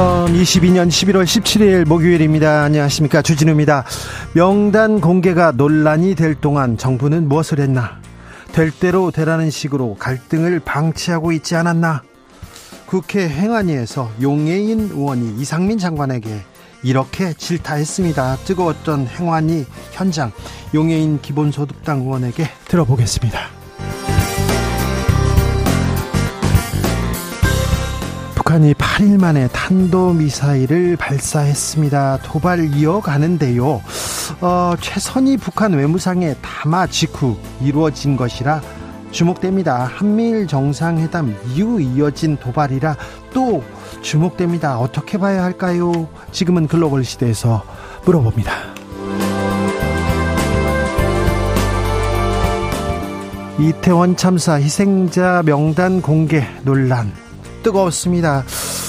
2022년 11월 17일 목요일입니다. 안녕하십니까. 주진우입니다. 명단 공개가 논란이 될 동안 정부는 무엇을 했나? 될 대로 되라는 식으로 갈등을 방치하고 있지 않았나? 국회 행안위에서 용해인 의원이 이상민 장관에게 이렇게 질타했습니다. 뜨거웠던 행안위 현장 용해인 기본소득당 의원에게 들어보겠습니다. 북한이 8일 만에 탄도미사일을 발사했습니다. 도발 이어가는데요. 어, 최선희 북한 외무상의 담화 직후 이루어진 것이라 주목됩니다. 한미일 정상회담 이후 이어진 도발이라 또 주목됩니다. 어떻게 봐야 할까요? 지금은 글로벌 시대에서 물어봅니다. 이태원 참사 희생자 명단 공개 논란 뜨거웠습니다.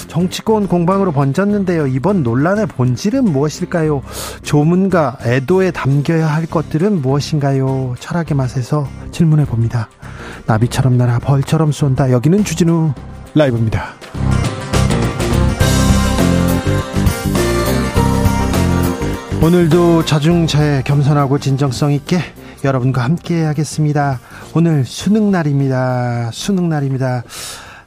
정치권 공방으로 번졌는데요. 이번 논란의 본질은 무엇일까요? 조문과 애도에 담겨야 할 것들은 무엇인가요? 철학의 맛에서 질문해 봅니다. 나비처럼 날아 벌처럼 쏜다. 여기는 주진우 라이브입니다. 오늘도 자중차에 겸손하고 진정성 있게 여러분과 함께 하겠습니다. 오늘 수능 날입니다. 수능 날입니다.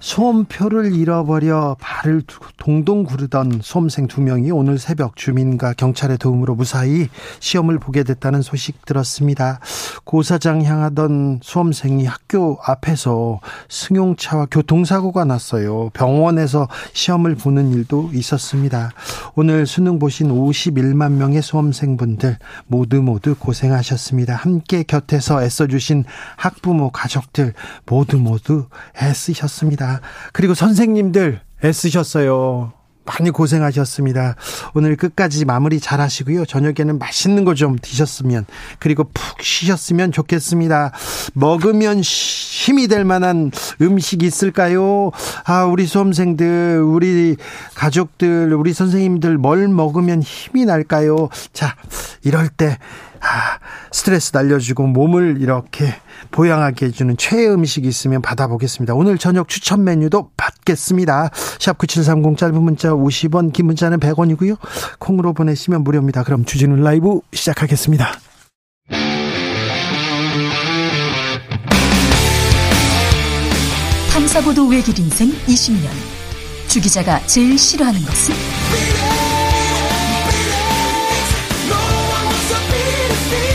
소음표를 잃어버려 발을 동동 구르던 수험생 두 명이 오늘 새벽 주민과 경찰의 도움으로 무사히 시험을 보게 됐다는 소식 들었습니다. 고사장 향하던 수험생이 학교 앞에서 승용차와 교통사고가 났어요. 병원에서 시험을 보는 일도 있었습니다. 오늘 수능 보신 51만 명의 수험생분들 모두 모두 고생하셨습니다. 함께 곁에서 애써주신 학부모 가족들 모두 모두 애쓰셨습니다. 그리고 선생님들 애쓰셨어요. 많이 고생하셨습니다. 오늘 끝까지 마무리 잘 하시고요. 저녁에는 맛있는 거 좀 드셨으면, 그리고 푹 쉬셨으면 좋겠습니다. 먹으면 힘이 될 만한 음식 있을까요? 아, 우리 수험생들, 우리 가족들, 우리 선생님들 뭘 먹으면 힘이 날까요? 자, 이럴 때, 아, 스트레스 날려주고 몸을 이렇게 보양하게 해주는 최애 음식이 있으면 받아보겠습니다. 오늘 저녁 추천 메뉴도 받겠습니다. 샵 9730 짧은 문자 50원, 긴 문자는 100원이고요. 콩으로 보내시면 무료입니다. 그럼 주진우 라이브 시작하겠습니다. 탐사보도 외길 인생 20년. 주 기자가 제일 싫어하는 것은?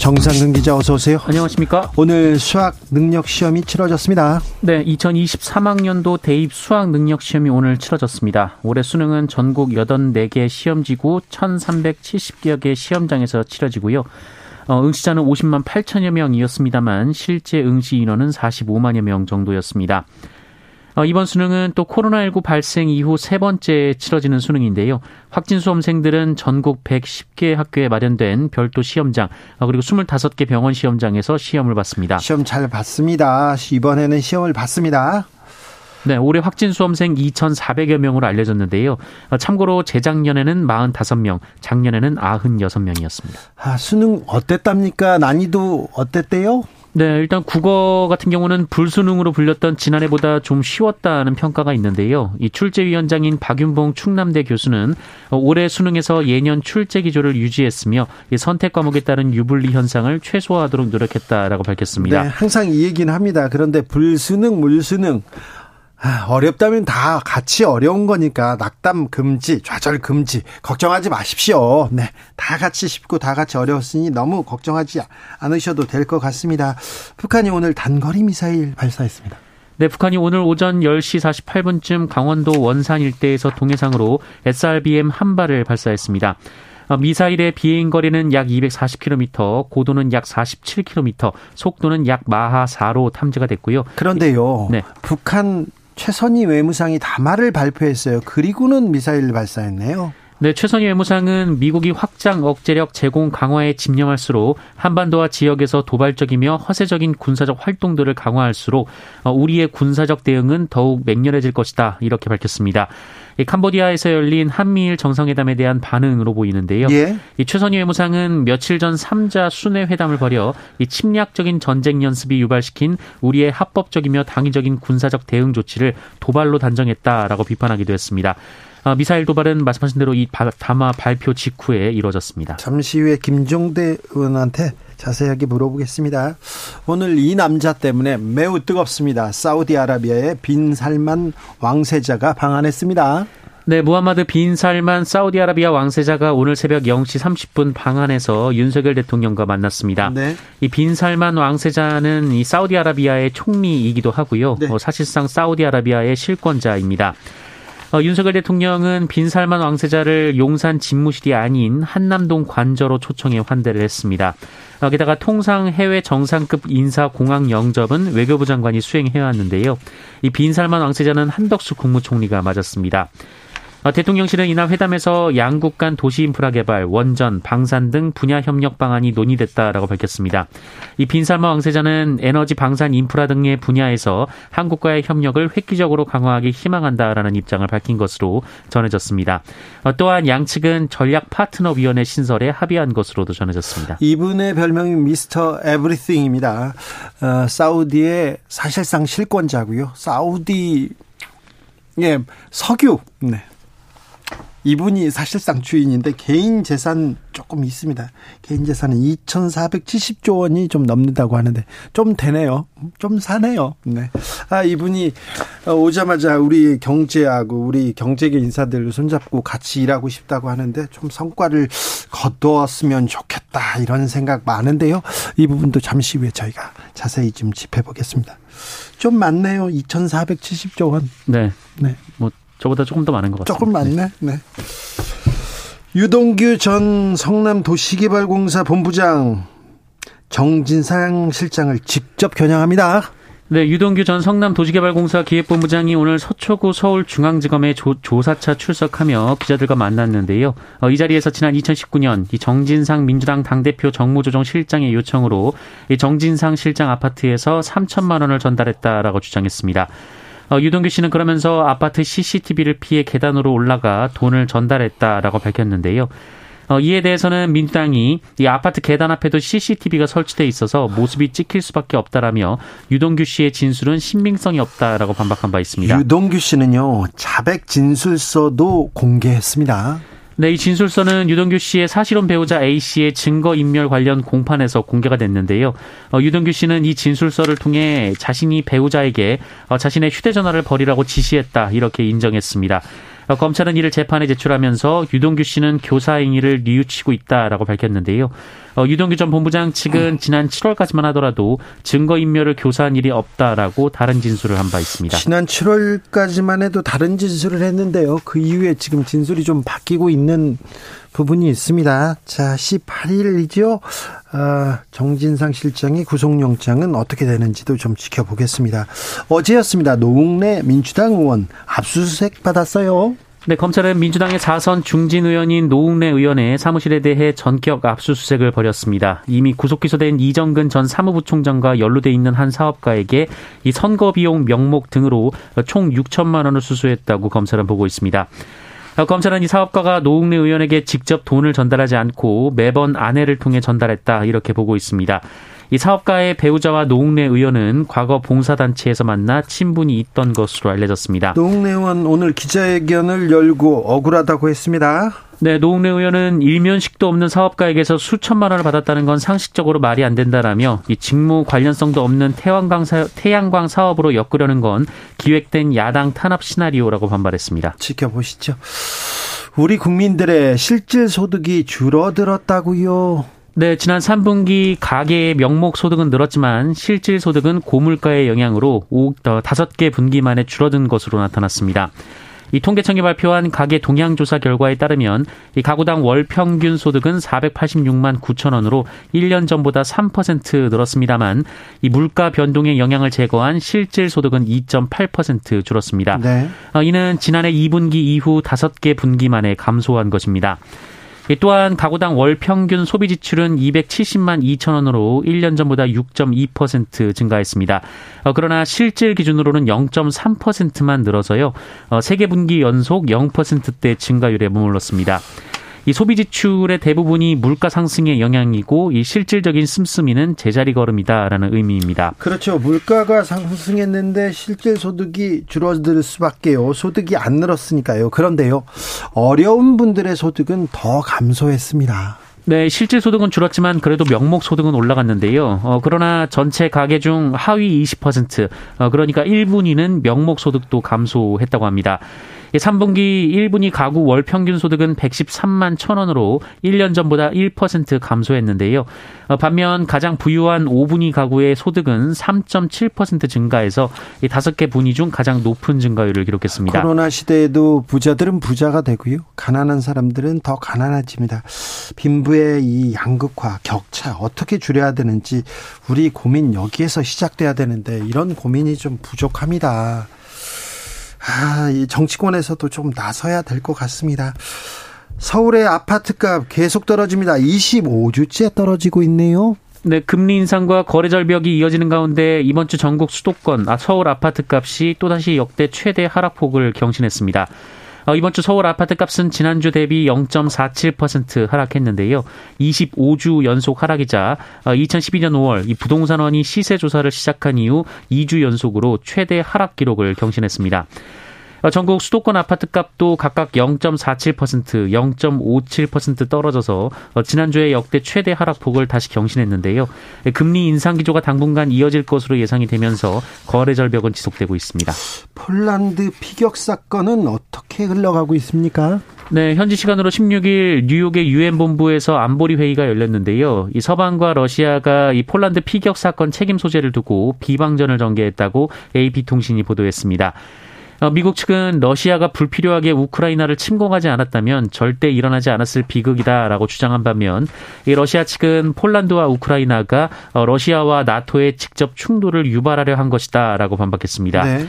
정상근 기자 어서 오세요. 안녕하십니까? 오늘 수학 능력 시험이 치러졌습니다. 네, 2023학년도 대입 수학 능력 시험이 오늘 치러졌습니다. 올해 수능은 전국 84개 시험지구 1,370여 개 시험장에서 치러지고요. 어, 응시자는 50만 8천여 명이었습니다만 실제 응시 인원은 45만여 명 정도였습니다. 어, 이번 수능은 또 코로나19 발생 이후 세 번째 치러지는 수능인데요. 확진 수험생들은 전국 110개 학교에 마련된 별도 시험장 어, 그리고 25개 병원 시험장에서 시험을 봤습니다. 시험 잘 봤습니다. 이번에는 시험을 봤습니다. 네, 올해 확진 수험생 2,400여 명으로 알려졌는데요. 어, 참고로 재작년에는 45명, 작년에는 96명이었습니다. 아, 수능 어땠답니까? 난이도 어땠대요? 네, 일단 국어 같은 경우는 불수능으로 불렸던 지난해보다 좀 쉬웠다는 평가가 있는데요. 이 출제위원장인 박윤봉 충남대 교수는 올해 수능에서 예년 출제 기조를 유지했으며 선택 과목에 따른 유불리 현상을 최소화하도록 노력했다라고 밝혔습니다. 네, 항상 이 얘기는 합니다. 그런데 불수능, 물수능 아, 어렵다면 다 같이 어려운 거니까 낙담 금지, 좌절 금지 걱정하지 마십시오. 네, 다 같이 쉽고 다 같이 어려웠으니 너무 걱정하지 않으셔도 될 것 같습니다. 북한이 오늘 단거리 미사일 발사했습니다. 네, 북한이 오늘 오전 10시 48분쯤 강원도 원산 일대에서 동해상으로 SRBM 한 발을 발사했습니다. 어, 미사일의 비행 거리는 약 240km, 고도는 약 47km, 속도는 약 마하 4로 탐지가 됐고요. 그런데요. 네. 북한 최선희 외무상이 담화를 발표했어요. 그리고는 미사일 발사했네요. 네, 최선희 외무상은 미국이 확장 억제력 제공 강화에 집념할수록 한반도와 지역에서 도발적이며 허세적인 군사적 활동들을 강화할수록 어, 우리의 군사적 대응은 더욱 맹렬해질 것이다. 이렇게 밝혔습니다. 이 캄보디아에서 열린 한미일 정상회담에 대한 반응으로 보이는데요. 예. 이 최선희 외무상은 며칠 전 3자 순회 회담을 벌여 이 침략적인 전쟁 연습이 유발시킨 우리의 합법적이며 당위적인 군사적 대응 조치를 도발로 단정했다라고 비판하기도 했습니다. 아, 미사일 도발은 말씀하신 대로 이 담화 발표 직후에 이루어졌습니다. 잠시 후에 김종대 의원한테 자세하게 물어보겠습니다. 오늘 이 남자 때문에 매우 뜨겁습니다. 사우디아라비아의 빈 살만 왕세자가 방한했습니다. 네, 무하마드 빈 살만 사우디아라비아 왕세자가 오늘 새벽 0시 30분 방한해서 윤석열 대통령과 만났습니다. 네. 이빈 살만 왕세자는 이 사우디아라비아의 총리이기도 하고요. 네. 어, 사실상 사우디아라비아의 실권자입니다. 어, 윤석열 대통령은 빈살만 왕세자를 용산 집무실이 아닌 한남동 관저로 초청해 환대를 했습니다. 어, 게다가 통상 해외 정상급 인사 공항 영접은 외교부 장관이 수행해 왔는데요. 이 빈살만 왕세자는 한덕수 국무총리가 맞았습니다. 어, 대통령실은 이날 회담에서 양국 간 도시 인프라 개발, 원전, 방산 등 분야 협력 방안이 논의됐다라고 밝혔습니다. 이 빈살마 왕세자는 에너지 방산 인프라 등의 분야에서 한국과의 협력을 획기적으로 강화하기 희망한다라는 입장을 밝힌 것으로 전해졌습니다. 어, 또한 양측은 전략 파트너 위원회 신설에 합의한 것으로도 전해졌습니다. 이분의 별명이 미스터 에브리띵입니다. 어, 사우디의 사실상 실권자고요. 사우디 예, 석유. 네. 이분이 사실상 주인인데 개인 재산 조금 있습니다. 개인 재산은 2,470조 원이 좀 넘는다고 하는데 좀 되네요. 좀 사네요. 네. 아, 이분이 오자마자 우리 경제하고 우리 경제계 인사들 손잡고 같이 일하고 싶다고 하는데 좀 성과를 거두었으면 좋겠다 이런 생각 많은데요. 이 부분도 잠시 후에 저희가 자세히 좀 짚어보겠습니다. 좀 많네요. 2,470조 원. 네. 네. 뭐 저보다 조금 더 많은 것 같습니다. 조금 많네. 네. 유동규 전 성남도시개발공사 본부장 정진상 실장을 직접 겨냥합니다. 네, 유동규 전 성남도시개발공사 기획본부장이 오늘 서초구 서울중앙지검에 조, 조사차 출석하며 기자들과 만났는데요. 어, 이 자리에서 지난 2019년 이 정진상 민주당 당대표 정무조정 실장의 요청으로 이 정진상 실장 아파트에서 3천만 원을 전달했다라고 주장했습니다. 어, 유동규 씨는 그러면서 아파트 CCTV를 피해 계단으로 올라가 돈을 전달했다라고 밝혔는데요. 어, 이에 대해서는 민주당이 이 아파트 계단 앞에도 CCTV가 설치돼 있어서 모습이 찍힐 수밖에 없다라며 유동규 씨의 진술은 신빙성이 없다라고 반박한 바 있습니다. 유동규 씨는요 자백 진술서도 공개했습니다. 네, 이 진술서는 유동규 씨의 사실혼 배우자 A 씨의 증거 인멸 관련 공판에서 공개가 됐는데요. 어, 유동규 씨는 이 진술서를 통해 자신이 배우자에게 어, 자신의 휴대전화를 버리라고 지시했다 이렇게 인정했습니다. 어, 검찰은 이를 재판에 제출하면서 유동규 씨는 교사 행위를 뉘우치고 있다라고 밝혔는데요. 어, 유동규 전 본부장 측은 지난 7월까지만 하더라도 증거인멸을 교사한 일이 없다라고 다른 진술을 한 바 있습니다. 지난 7월까지만 해도 다른 진술을 했는데요. 그 이후에 지금 진술이 좀 바뀌고 있는 부분이 있습니다. 자, 18일이죠. 아, 정진상 실장의 구속영장은 어떻게 되는지도 좀 지켜보겠습니다. 어제였습니다. 노웅래 민주당 의원 압수수색 받았어요. 네, 검찰은 민주당의 사선 중진 의원인 노웅래 의원의 사무실에 대해 전격 압수수색을 벌였습니다. 이미 구속 기소된 이정근 전 사무부 총장과 연루돼 있는 한 사업가에게 이 선거 비용 명목 등으로 총 6천만 원을 수수했다고 검찰은 보고 있습니다. 검찰은 이 사업가가 노웅래 의원에게 직접 돈을 전달하지 않고 매번 아내를 통해 전달했다 이렇게 보고 있습니다. 이 사업가의 배우자와 노웅래 의원은 과거 봉사단체에서 만나 친분이 있던 것으로 알려졌습니다. 노웅래 의원 오늘 기자회견을 열고 억울하다고 했습니다. 네, 노웅래 의원은 일면식도 없는 사업가에게서 수천만 원을 받았다는 건 상식적으로 말이 안 된다라며 이 직무 관련성도 없는 태양광, 사, 태양광 사업으로 엮으려는 건 기획된 야당 탄압 시나리오라고 반발했습니다. 지켜보시죠. 우리 국민들의 실질 소득이 줄어들었다고요. 네, 지난 3분기 가계의 명목 소득은 늘었지만 실질 소득은 고물가의 영향으로 5, 5개 어, 분기 만에 줄어든 것으로 나타났습니다. 이 통계청이 발표한 가계 동향 조사 결과에 따르면 이 가구당 월 평균 소득은 486만 9천 원으로 1년 전보다 3% 늘었습니다만 이 물가 변동의 영향을 제거한 실질 소득은 2.8% 줄었습니다. 네. 어, 이는 지난해 2분기 이후 5개 분기 만에 감소한 것입니다. 또한 가구당 월 평균 소비 지출은 270만 2천 원으로 1년 전보다 6.2% 증가했습니다. 어, 그러나 실질 기준으로는 0.3%만 늘어서요. 어, 세계 분기 연속 0%대 증가율에 머물렀습니다. 이 소비 지출의 대부분이 물가 상승의 영향이고 이 실질적인 씀씀이는 제자리 걸음이다라는 의미입니다. 그렇죠. 물가가 상승했는데 실질 소득이 줄어들 수밖에요. 소득이 안 늘었으니까요. 그런데요. 어려운 분들의 소득은 더 감소했습니다. 네, 실질 소득은 줄었지만 그래도 명목 소득은 올라갔는데요. 어, 그러나 전체 가계 중 하위 20%, 어, 그러니까 1분위는 명목 소득도 감소했다고 합니다. 3분기 1분위 가구 월 평균 소득은 113만 1천원으로 1년 전보다 1% 감소했는데요. 어, 반면 가장 부유한 5분위 가구의 소득은 3.7% 증가해서 이 5개 분위 중 가장 높은 증가율을 기록했습니다. 코로나 시대에도 부자들은 부자가 되고요. 가난한 사람들은 더 가난해집니다. 빈부의 이 양극화, 격차 어떻게 줄여야 되는지 우리 고민 여기에서 시작돼야 되는데 이런 고민이 좀 부족합니다. 아, 이 정치권에서도 좀 나서야 될 것 같습니다. 서울의 아파트값 계속 떨어집니다. 25주째 떨어지고 있네요. 네, 금리 인상과 거래 절벽이 이어지는 가운데 이번 주 전국 수도권, 아, 서울 아파트 값이 또다시 역대 최대 하락폭을 경신했습니다. 어, 이번 주 서울 아파트 값은 지난주 대비 0.47% 하락했는데요. 25주 연속 하락이자 2012년 어, 5월 이 부동산원이 시세 조사를 시작한 이후 2주 연속으로 최대 하락 기록을 경신했습니다. 어, 전국 수도권 아파트 값도 각각 0.47%, 0.57% 떨어져서 어, 지난주에 역대 최대 하락폭을 다시 경신했는데요. 예, 금리 인상 기조가 당분간 이어질 것으로 예상이 되면서 거래 절벽은 지속되고 있습니다. 폴란드 피격 사건은 어떻게 흘러가고 있습니까? 네, 현지 시간으로 16일 뉴욕의 유엔 본부에서 안보리 회의가 열렸는데요. 이 서방과 러시아가 이 폴란드 피격 사건 책임 소재를 두고 비방전을 전개했다고 AP 통신이 보도했습니다. 어, 미국 측은 러시아가 불필요하게 우크라이나를 침공하지 않았다면 절대 일어나지 않았을 비극이다라고 주장한 반면 이 러시아 측은 폴란드와 우크라이나가 어, 러시아와 나토의 직접 충돌을 유발하려 한 것이다라고 반박했습니다. 네.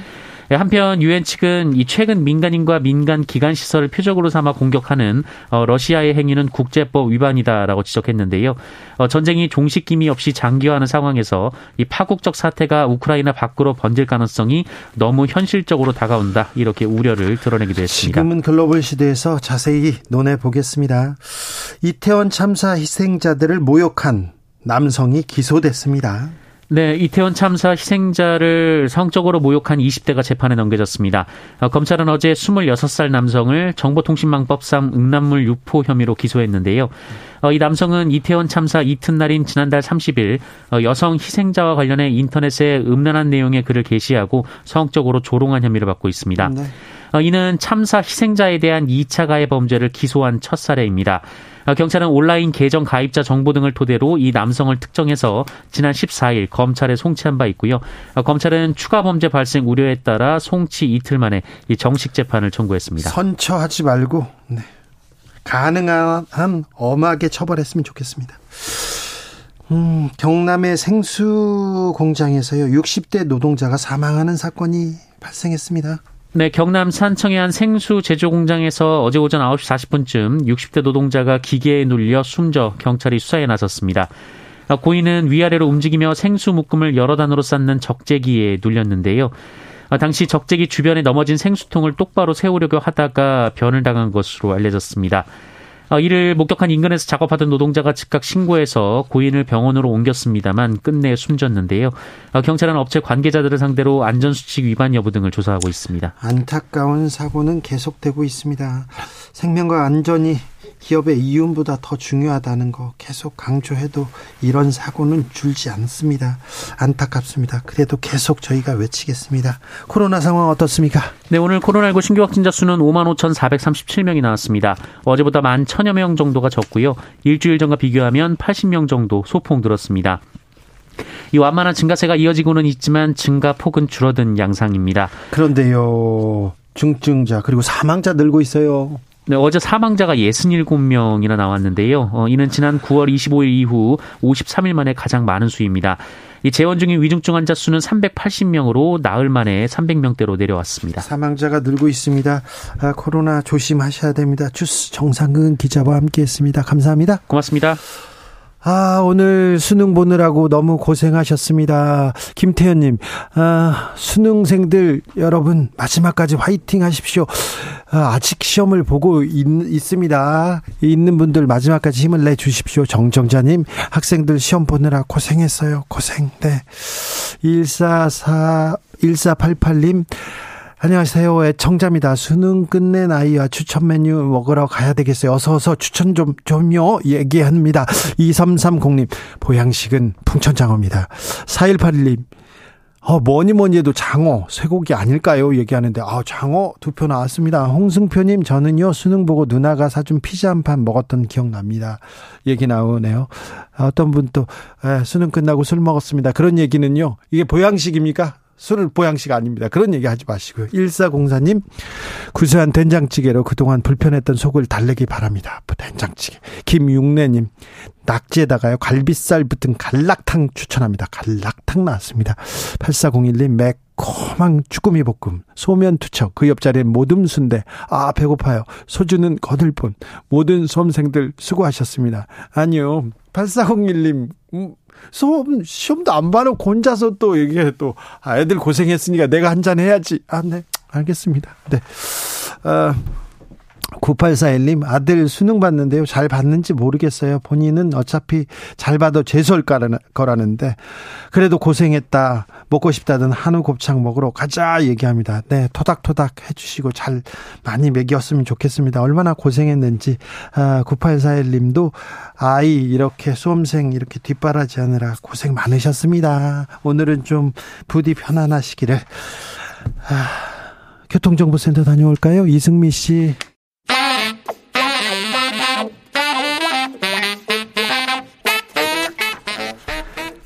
예, 한편 유엔 측은 이 최근 민간인과 민간 기관 시설을 표적으로 삼아 공격하는 어, 러시아의 행위는 국제법 위반이다라고 지적했는데요. 어, 전쟁이 종식김이 없이 장기화하는 상황에서 이 파국적 사태가 우크라이나 밖으로 번질 가능성이 너무 현실적으로 다가온다 이렇게 우려를 드러내기도 했습니다. 지금은 글로벌 시대에서 자세히 논해 보겠습니다. 이태원 참사 희생자들을 모욕한 남성이 기소됐습니다. 네, 이태원 참사 희생자를 성적으로 모욕한 20대가 재판에 넘겨졌습니다. 어, 검찰은 어제 26살 남성을 정보통신망법상 응납물 유포 혐의로 기소했는데요. 어, 이 남성은 이태원 참사 이튿날인 지난달 30일 어, 여성 희생자와 관련해 인터넷에 음란한 내용의 글을 게시하고 성적으로 조롱한 혐의를 받고 있습니다. 네. 이는 참사 희생자에 대한 2차 가해 범죄를 기소한 첫 사례입니다. 아, 경찰은 온라인 계정 가입자 정보 등을 토대로 이 남성을 특정해서 지난 14일 검찰에 송치한 바 있고요. 아, 검찰은 추가 범죄 발생 우려에 따라 송치 이틀 만에 이 정식 재판을 청구했습니다. 선처하지 말고 네. 가능한 한 엄하게 처벌했으면 좋겠습니다. 음, 경남의 생수 공장에서요 60대 노동자가 사망하는 사건이 발생했습니다. 네, 경남 산청의 한 생수 제조 공장에서 어제 오전 9시 40분쯤 60대 노동자가 기계에 눌려 숨져 경찰이 수사에 나섰습니다. 고인은 위아래로 움직이며 생수 묶음을 여러 단으로 쌓는 적재기에 눌렸는데요. 당시 적재기 주변에 넘어진 생수통을 똑바로 세우려고 하다가 변을 당한 것으로 알려졌습니다. 어, 이를 목격한 인근에서 작업하던 노동자가 즉각 신고해서 고인을 병원으로 옮겼습니다만 끝내 숨졌는데요. 어, 경찰은 업체 관계자들을 상대로 안전수칙 위반 여부 등을 조사하고 있습니다. 안타까운 사고는 계속되고 있습니다. 생명과 안전이 기업의 이윤보다 더 중요하다는 거 계속 강조해도 이런 사고는 줄지 않습니다. 안타깝습니다. 그래도 계속 저희가 외치겠습니다. 코로나 상황 어떻습니까? 네, 오늘 코로나19 신규 확진자 수는 5만 5,437명이 나왔습니다. 어제보다 1만 1천여 명 정도가 적고요. 일주일 전과 비교하면 80명 정도 소폭 늘었습니다. 이 완만한 증가세가 이어지고는 있지만 증가폭은 줄어든 양상입니다. 그런데요. 중증자 그리고 사망자 늘고 있어요. 네, 어제 사망자가 67명이나 나왔는데요. 어, 이는 지난 9월 25일 이후 53일 만에 가장 많은 수입니다. 이 재원 중인 위중증 환자 수는 380명으로 나흘 만에 300명대로 내려왔습니다. 사망자가 늘고 있습니다. 아, 코로나 조심하셔야 됩니다. 주스 정상근 기자와 함께했습니다. 감사합니다. 고맙습니다. 아, 오늘 수능 보느라고 너무 고생하셨습니다. 김태현님, 아, 수능생들 여러분, 마지막까지 화이팅 하십시오. 아, 아직 시험을 보고 있, 있습니다. 있는 분들 마지막까지 힘을 내 주십시오. 정정자님, 학생들 시험 보느라 고생했어요. 고생, 네. 144, 1488님, 안녕하세요. 애청자입니다. 수능 끝낸 아이와 추천 메뉴 먹으러 가야 되겠어요. 어서 어서 추천 좀, 좀요. 얘기합니다. 2330님, 보양식은 풍천장어입니다. 4181님, 어, 뭐니 뭐니 해도 장어, 쇠고기 아닐까요? 얘기하는데, 아, 장어 두 표 나왔습니다. 홍승표님, 저는요, 수능 보고 누나가 사준 피자 한 판 먹었던 기억납니다. 얘기 나오네요. 어떤 분 또, 수능 끝나고 술 먹었습니다. 그런 얘기는요, 이게 보양식입니까? 술을 보양식 아닙니다. 그런 얘기 하지 마시고요. 1404님, 구수한 된장찌개로 그동안 불편했던 속을 달래기 바랍니다. 된장찌개. 김육래님, 낙지에다가요, 갈비살 붙은 갈락탕 추천합니다. 갈락탕 나왔습니다. 8401님, 매콤한 쭈꾸미 볶음, 소면 투척, 그 옆자리에 모듬 순대. 아, 배고파요. 소주는 거들 뿐. 모든 수험생들 수고하셨습니다. 아니요. 8401님, 음, 수험, 시험도 안 봐놓고 혼자서 또 얘기해 또, 아, 애들 고생했으니까 내가 한 잔 해야지. 아, 네. 알겠습니다. 네. 어, 9841님, 아들 수능 봤는데요. 잘 봤는지 모르겠어요. 본인은 어차피 잘 봐도 재수할 거라는데, 그래도 고생했다. 먹고 싶다던 한우 곱창 먹으러 가자 얘기합니다. 네, 토닥토닥 해주시고 잘 많이 먹였으면 좋겠습니다. 얼마나 고생했는지, 아, 9841님도 아이 이렇게 수험생 이렇게 뒷바라지 하느라 고생 많으셨습니다. 오늘은 좀 부디 편안하시기를. 아, 교통정보센터 다녀올까요? 이승미 씨.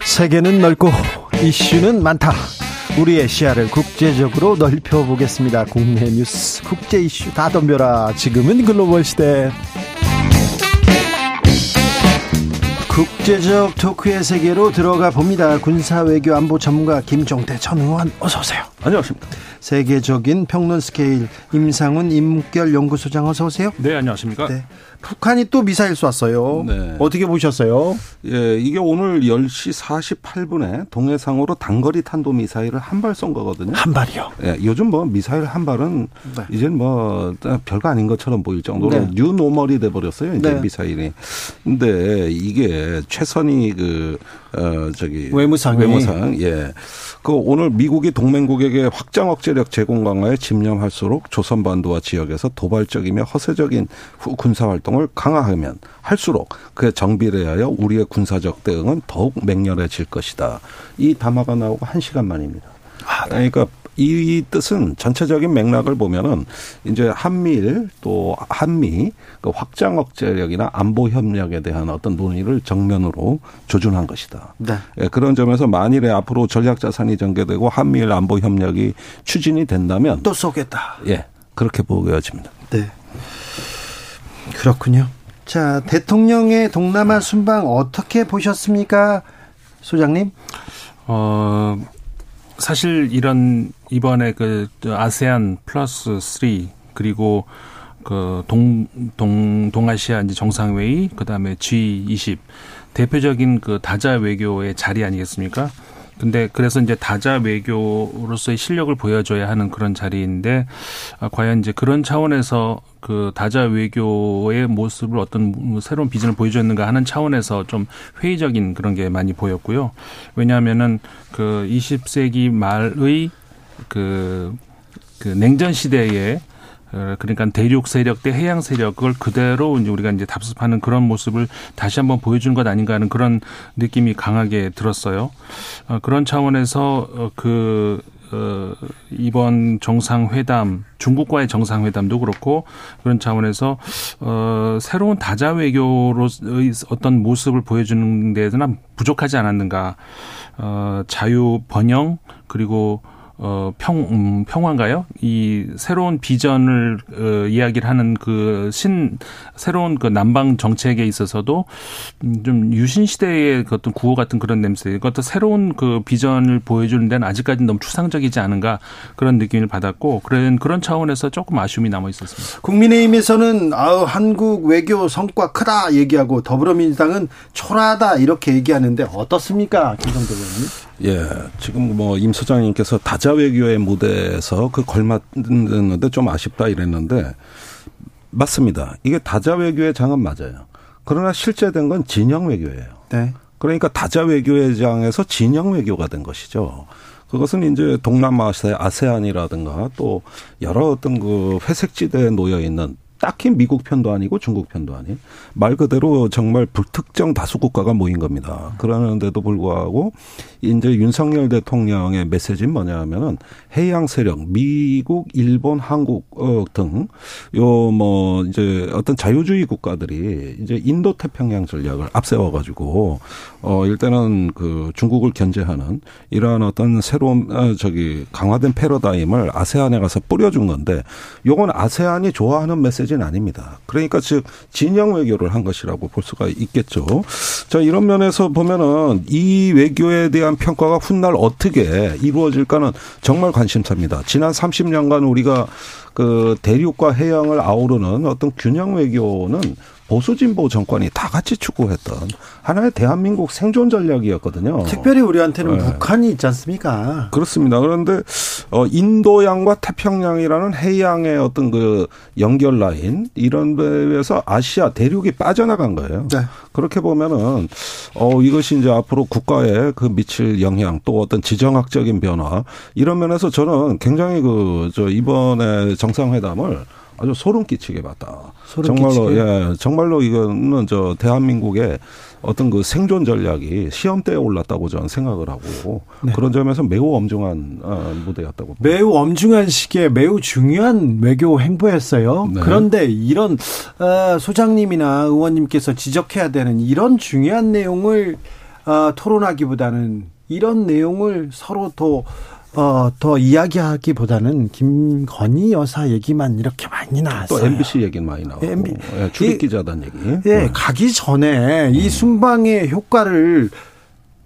세계는 넓고 이슈는 많다. 우리의 시야를 국제적으로 넓혀보겠습니다. 국내 뉴스, 국제 이슈 다 덤벼라. 지금은 글로벌 시대. 국제적 토크의 세계로 들어가 봅니다. 군사 외교 안보 전문가 김종태 전 의원 어서 오세요. 안녕하십니까. 세계적인 평론 스케일 임상훈 인문결 연구소장 어서 오세요. 네, 안녕하십니까. 네. 북한이 또 미사일 쐈어요. 네. 어떻게 보셨어요? 예, 이게 오늘 10시 48분에 동해상으로 단거리 탄도 미사일을 한 발 쏜 거거든요. 한 발이요? 예, 요즘 뭐 미사일 한 발은 네. 이제 뭐 별거 아닌 것처럼 보일 정도로 네. new normal이 돼 버렸어요. 이제 네. 미사일이. 근데 이게 최선희 그 어, 저기 외무상 외무상 예. 그 오늘 미국이 동맹국에게 확장 억제력 제공 강화에 집념할수록 조선 반도와 지역에서 도발적이며 허세적인 군사 활동을 강화하면 할수록 그에 정비를 하여 우리의 군사적 대응은 더욱 맹렬해질 것이다. 이 담화가 나오고 한 시간 만입니다. 아, 네. 그러니까 이 뜻은 전체적인 맥락을 보면은 이제 한미일 또 한미 그 확장 억제력이나 안보 협력에 대한 어떤 논의를 정면으로 조준한 것이다. 네. 예, 그런 점에서 만일에 앞으로 전략 자산이 전개되고 한미일 안보 협력이 추진이 된다면 또 쏘겠다. 예, 그렇게 보여집니다. 네. 그렇군요. 자, 대통령의 동남아 순방 어떻게 보셨습니까? 소장님? 어, 사실 이런 이번에 그 아세안 플러스 3 그리고 그 동, 동, 동아시아 이제 정상회의, 그 다음에 G20 대표적인 그 다자 외교의 자리 아니겠습니까? 근데 그래서 이제 다자 외교로서의 실력을 보여줘야 하는 그런 자리인데 아, 과연 이제 그런 차원에서 그 다자 외교의 모습을 어떤 뭐 새로운 비전을 보여줬는가 하는 차원에서 좀 회의적인 그런 게 많이 보였고요. 왜냐하면은 그 20세기 말의 그, 그 냉전 시대에 어, 그러니까 대륙 세력 대 해양 세력 그걸 그대로 이제 우리가 이제 답습하는 그런 모습을 다시 한번 보여주는 것 아닌가 하는 그런 느낌이 강하게 들었어요. 어, 그런 차원에서 어, 그 어, 이번 정상회담, 중국과의 정상회담도 그렇고 그런 차원에서 어, 새로운 다자 외교로의 어떤 모습을 보여주는 데서는 부족하지 않았는가. 어, 자유 번영 그리고 어, 평, 음, 평화인가요? 이 새로운 비전을, 어, 이야기를 하는 그 신, 새로운 그 남방 정책에 있어서도 음, 좀 유신시대의 그 어떤 구호 같은 그런 냄새, 그것도 새로운 그 비전을 보여주는 데는 아직까지는 너무 추상적이지 않은가 그런 느낌을 받았고, 그런, 그런 차원에서 조금 아쉬움이 남아 있었습니다. 국민의힘에서는 아우, 한국 외교 성과 크다 얘기하고 더불어민주당은 초라하다 이렇게 얘기하는데 어떻습니까? 김성도 의원님? 예, 지금 뭐 임 소장님께서 다자 외교의 무대에서 그 걸맞는데 좀 아쉽다 이랬는데 맞습니다. 이게 다자 외교의 장은 맞아요. 그러나 실제 된 건 진영 외교예요. 네. 그러니까 다자 외교의 장에서 진영 외교가 된 것이죠. 그것은 이제 동남아시아의 아세안이라든가 또 여러 어떤 그 회색지대에 놓여 있는 딱히 미국 편도 아니고 중국 편도 아닌 말 그대로 정말 불특정 다수 국가가 모인 겁니다. 그러는데도 불구하고 이제 윤석열 대통령의 메시지는 뭐냐면은 해양 세력 미국, 일본, 한국 어, 등요 뭐 이제 어떤 자유주의 국가들이 이제 인도 태평양 전략을 앞세워 가지고 어 일단은 그 중국을 견제하는 이러한 어떤 새로운 어, 저기 강화된 패러다임을 아세안에 가서 뿌려준 건데 요건 아세안이 좋아하는 메시지 는 아닙니다. 그러니까 즉 진영 외교를 한 것이라고 볼 수가 있겠죠. 자 이런 면에서 보면은 이 외교에 대한 평가가 훗날 어떻게 이루어질까는 정말 관심사입니다. 지난 30년간 우리가 그 대륙과 해양을 아우르는 어떤 균형 외교는 보수 진보 정권이 다 같이 추구했던 하나의 대한민국 생존 전략이었거든요. 특별히 우리한테는 네. 북한이 있지 않습니까? 그렇습니다. 그런데 어 인도양과 태평양이라는 해양의 어떤 그 연결 라인 이런 데에서 아시아 대륙이 빠져나간 거예요. 네. 그렇게 보면은 어 이것이 이제 앞으로 국가에 그 미칠 영향 또 어떤 지정학적인 변화 이런 면에서 저는 굉장히 그 저 이번에 정상회담을 아주 소름 끼치게 봤다. 소름 정말로 끼치게? 예, 정말로 이거는 저 대한민국의 어떤 그 생존 전략이 시험대에 올랐다고 저는 생각을 하고 네. 그런 점에서 매우 엄중한 어, 무대였다고. 매우 엄중한 시기에 매우 중요한 외교 행보였어요. 네. 그런데 이런 어, 소장님이나 의원님께서 지적해야 되는 이런 중요한 내용을 어, 토론하기보다는 이런 내용을 서로 더 어, 더 이야기하기보다는 김건희 여사 얘기만 이렇게 많이 나왔어요. 또 MBC 얘기는 많이 나오고. MB, 예, 출입 기자단 얘기. 예, 네. 가기 전에 이 음. 순방의 효과를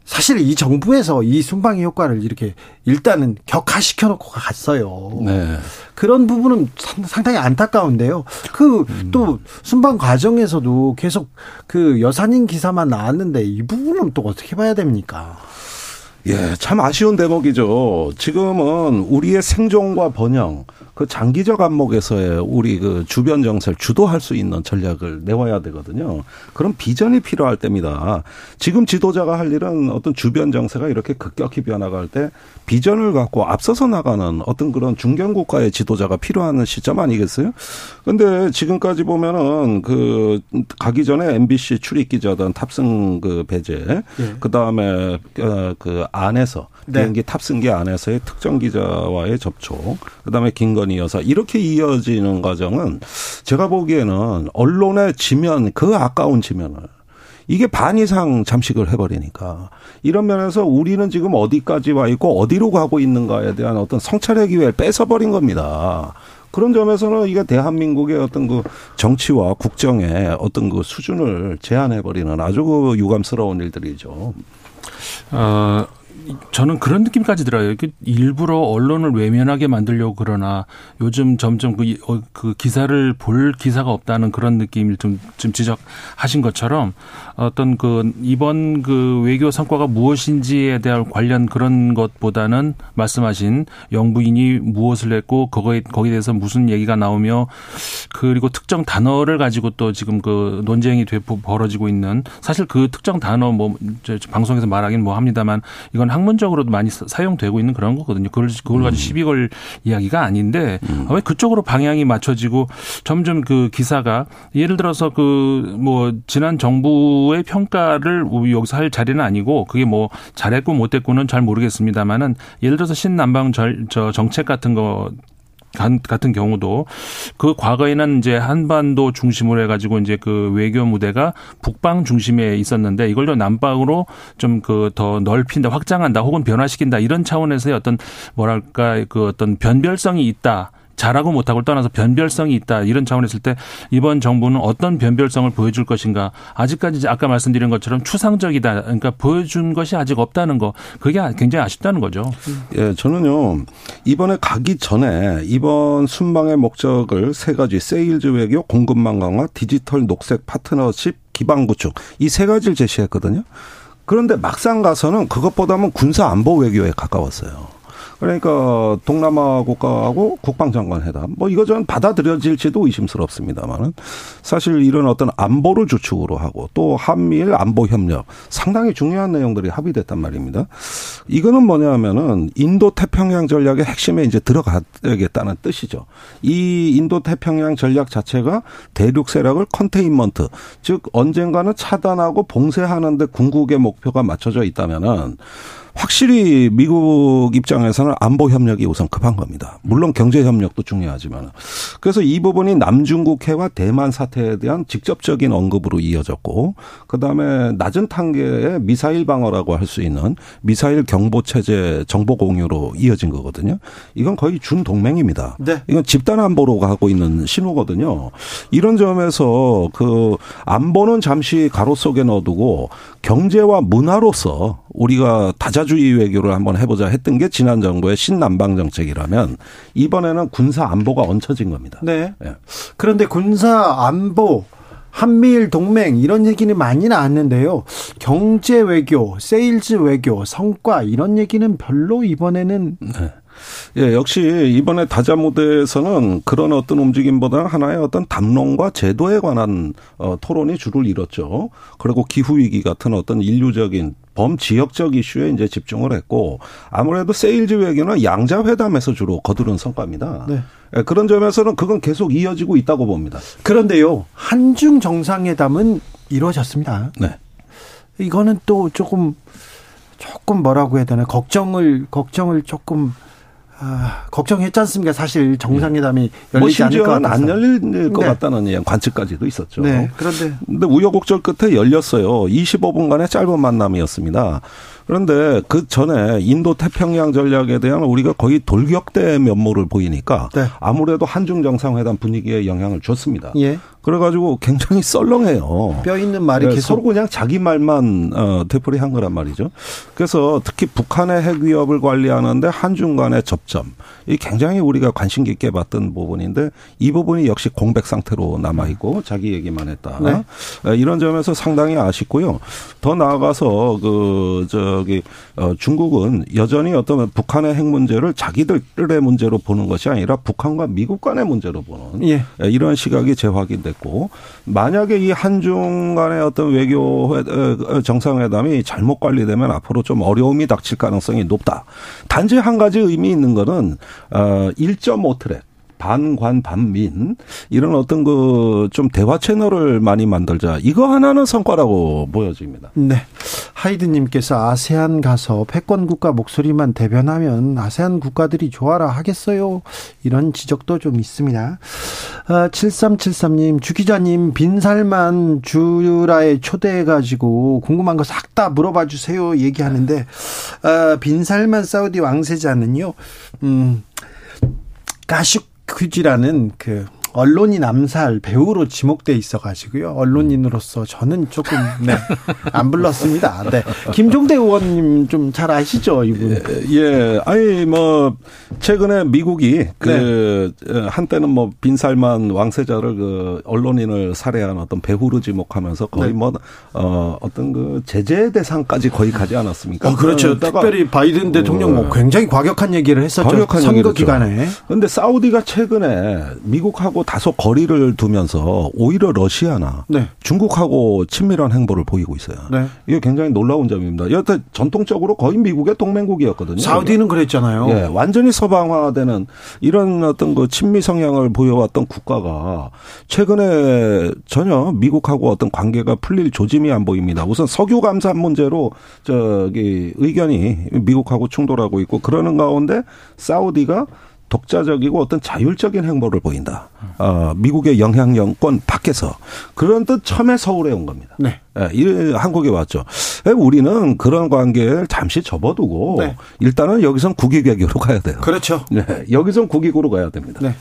사실 이 정부에서 이 순방의 효과를 이렇게 일단은 격화시켜 놓고 갔어요. 네. 그런 부분은 상당히 안타까운데요. 그또 음. 순방 과정에서도 계속 그 여사님 기사만 나왔는데 이 부분은 또 어떻게 봐야 됩니까? 예, 참 아쉬운 대목이죠. 지금은 우리의 생존과 번영, 그 장기적 안목에서의 우리 그 주변 정세를 주도할 수 있는 전략을 내와야 되거든요. 그런 비전이 필요할 때입니다. 지금 지도자가 할 일은 어떤 주변 정세가 이렇게 급격히 변화갈 때 비전을 갖고 앞서서 나가는 어떤 그런 중견 국가의 지도자가 필요한 시점 아니겠어요? 근데 지금까지 보면은 그 가기 전에 MBC 출입 기자단 탑승 그 배제, 예. 그 다음에 어, 그 안에서 네. 비행기 탑승기 안에서의 특정 기자와의 접촉, 그다음에 김건희 여사 이렇게 이어지는 과정은 제가 보기에는 언론의 지면 그 아까운 지면을 이게 반 이상 잠식을 해버리니까 이런 면에서 우리는 지금 어디까지 와 있고 어디로 가고 있는가에 대한 어떤 성찰의 기회를 뺏어버린 겁니다. 그런 점에서는 이게 대한민국의 어떤 그 정치와 국정의 어떤 그 수준을 제한해버리는 아주 그 유감스러운 일들이죠. 어, 저는 그런 느낌까지 들어요. 일부러 언론을 외면하게 만들려고 그러나 요즘 점점 그, 어, 그 기사를 볼 기사가 없다는 그런 느낌을 좀, 좀 지적하신 것처럼 어떤 그 이번 그 외교 성과가 무엇인지에 대한 관련 그런 것보다는 말씀하신 영부인이 무엇을 했고 거기에 거기에 대해서 무슨 얘기가 나오며 그리고 특정 단어를 가지고 또 지금 그 논쟁이 되 벌어지고 있는 사실 그 특정 단어 뭐 방송에서 말하기는 뭐 합니다만 이건 학문적으로도 많이 사용되고 있는 그런 거거든요. 그걸 그걸 가지고 시비 걸 이야기가 아닌데 음. 왜 그쪽으로 방향이 맞춰지고 점점 그 기사가 예를 들어서 그 뭐 지난 정부 의 평가를 여기서 할 자리는 아니고 그게 뭐 잘했고 못했고는 잘 모르겠습니다만은 예를 들어서 신남방 절, 저 정책 같은 거 같은 경우도 그 과거에는 이제 한반도 중심으로 해가지고 이제 그 외교 무대가 북방 중심에 있었는데 이걸 좀 남방으로 좀 그 더 넓힌다, 확장한다, 혹은 변화시킨다 이런 차원에서의 어떤 뭐랄까 그 어떤 변별성이 있다. 잘하고 못하고를 떠나서 변별성이 있다 이런 차원에서 때 이번 정부는 어떤 변별성을 보여줄 것인가 아직까지 아까 말씀드린 것처럼 추상적이다 그러니까 보여준 것이 아직 없다는 거 그게 굉장히 아쉽다는 거죠. 예, 저는요 이번에 가기 전에 이번 순방의 목적을 세 가지 세일즈 외교, 공급망 강화, 디지털 녹색 파트너십 기반 구축 이 세 가지를 제시했거든요. 그런데 막상 가서는 그것보다는 군사 안보 외교에 가까웠어요. 그러니까 동남아 국가하고 국방장관 회담 뭐 이거저건 받아들여질지도 의심스럽습니다만은 사실 이런 어떤 안보를 주축으로 하고 또 한미일 안보 협력 상당히 중요한 내용들이 합의됐단 말입니다. 이거는 뭐냐면은 인도 태평양 전략의 핵심에 이제 들어가야겠다는 뜻이죠. 이 인도 태평양 전략 자체가 대륙 세력을 컨테인먼트 즉 언젠가는 차단하고 봉쇄하는데 궁극의 목표가 맞춰져 있다면은 확실히 미국 입장에서는 안보 협력이 우선 급한 겁니다. 물론 경제 협력도 중요하지만 그래서 이 부분이 남중국해와 대만 사태에 대한 직접적인 언급으로 이어졌고 그다음에 낮은 단계의 미사일 방어라고 할 수 있는 미사일 경보 체제 정보 공유로 이어진 거거든요. 이건 거의 준 동맹입니다. 네. 이건 집단 안보로 가고 있는 신호거든요. 이런 점에서 그 안보는 잠시 괄호 속에 넣어두고 경제와 문화로서 우리가 다자 주의 외교를 한번 해보자 했던 게 지난 정부의 신남방 정책이라면 이번에는 군사 안보가 얹혀진 겁니다. 네. 네. 그런데 군사 안보 한미일 동맹 이런 얘기는 많이 나왔는데요. 경제 외교, 세일즈 외교, 성과 이런 얘기는 별로 이번에는 네. 예, 역시 이번에 다자 무대에서는 그런 어떤 움직임보다는 하나의 어떤 담론과 제도에 관한 어, 토론이 주를 이뤘죠. 그리고 기후 위기 같은 어떤 인류적인 범지역적 이슈에 이제 집중을 했고 아무래도 세일즈 외교는 양자 회담에서 주로 거두는 성과입니다. 네. 예, 그런 점에서는 그건 계속 이어지고 있다고 봅니다. 그런데요, 한중 정상회담은 이루어졌습니다. 네. 이거는 또 조금 조금 뭐라고 해야 되나 걱정을 걱정을 조금 아, 걱정했지 않습니까? 사실 정상회담이 네. 열리지 뭐 않을 것 같아서. 안 열릴 것 네. 같다는 관측까지도 있었죠. 네. 그런데 근데 우여곡절 끝에 열렸어요. 25분간의 짧은 만남이었습니다. 그런데 그 전에 인도 태평양 전략에 대한 우리가 거의 돌격대 면모를 보이니까 네. 아무래도 한중 정상회담 분위기에 영향을 줬습니다. 예. 그래가지고 굉장히 썰렁해요. 뼈 있는 말이 네, 계속 서로 그냥 자기 말만 어, 되풀이한 거란 말이죠. 그래서 특히 북한의 핵 위협을 관리하는데 한중 간의 접점 이 굉장히 우리가 관심 깊게 봤던 부분인데 이 부분이 역시 공백 상태로 남아 있고 자기 얘기만 했다. 네. 어, 이런 점에서 상당히 아쉽고요. 더 나아가서 그 저기 어, 중국은 여전히 어떤 북한의 핵 문제를 자기들의 문제로 보는 것이 아니라 북한과 미국 간의 문제로 보는 예. 이런 시각이 재확인돼. 됐고 만약에 이 한중 간의 어떤 외교 정상회담이 잘못 관리되면 앞으로 좀 어려움이 닥칠 가능성이 높다. 단지 한 가지 의미 있는 거는 어1.5 트랙 반관 반민 이런 어떤 그 좀 대화 채널을 많이 만들자 이거 하나는 성과라고 보여집니다. 네. 하이드님께서 아세안 가서 패권 국가 목소리만 대변하면 아세안 국가들이 좋아라 하겠어요. 이런 지적도 좀 있습니다. 아, 7373님 주 기자님 빈살만 주라에 초대해 가지고 궁금한 거 싹 다 물어봐 주세요 얘기하는데 아, 빈살만 사우디 왕세자는요. 음. 가슈 퀴즈라는 그 언론인 암살 배우로 지목돼 있어가지고요. 언론인으로서 저는 조금 네, 안 불렀습니다. 네. 김종대 의원님 좀 잘 아시죠, 이분? 예, 예, 아니 뭐 최근에 미국이 그 네. 한때는 뭐 빈살만 왕세자를 그 언론인을 살해한 어떤 배후로 지목하면서 거의 네. 뭐 어, 어떤 그 제재 대상까지 거의 가지 않았습니까? 어, 그렇죠. 특별히 바이든 대통령 뭐 어. 굉장히 과격한 얘기를 했었죠. 과격한 선거 기간에. 그런데 사우디가 최근에 미국하고 다소 거리를 두면서 오히려 러시아나 네. 중국하고 친밀한 행보를 보이고 있어요. 네. 이게 굉장히 놀라운 점입니다. 여태 전통적으로 거의 미국의 동맹국이었거든요. 사우디는 그랬잖아요. 예, 완전히 서방화되는 이런 어떤 그 친미 성향을 보여왔던 국가가 최근에 전혀 미국하고 어떤 관계가 풀릴 조짐이 안 보입니다. 우선 석유 감산 문제로 저기 의견이 미국하고 충돌하고 있고 그러는 가운데 사우디가 독자적이고 어떤 자율적인 행보를 보인다. 어, 미국의 영향력권 밖에서 그런 뜻 처음에 서울에 온 겁니다. 네. 예, 이 한국에 왔죠. 예, 우리는 그런 관계를 잠시 접어두고 네. 일단은 여기선 국익외교로 가야 돼요. 그렇죠. 네, 여기선 국익으로 가야 됩니다. 네.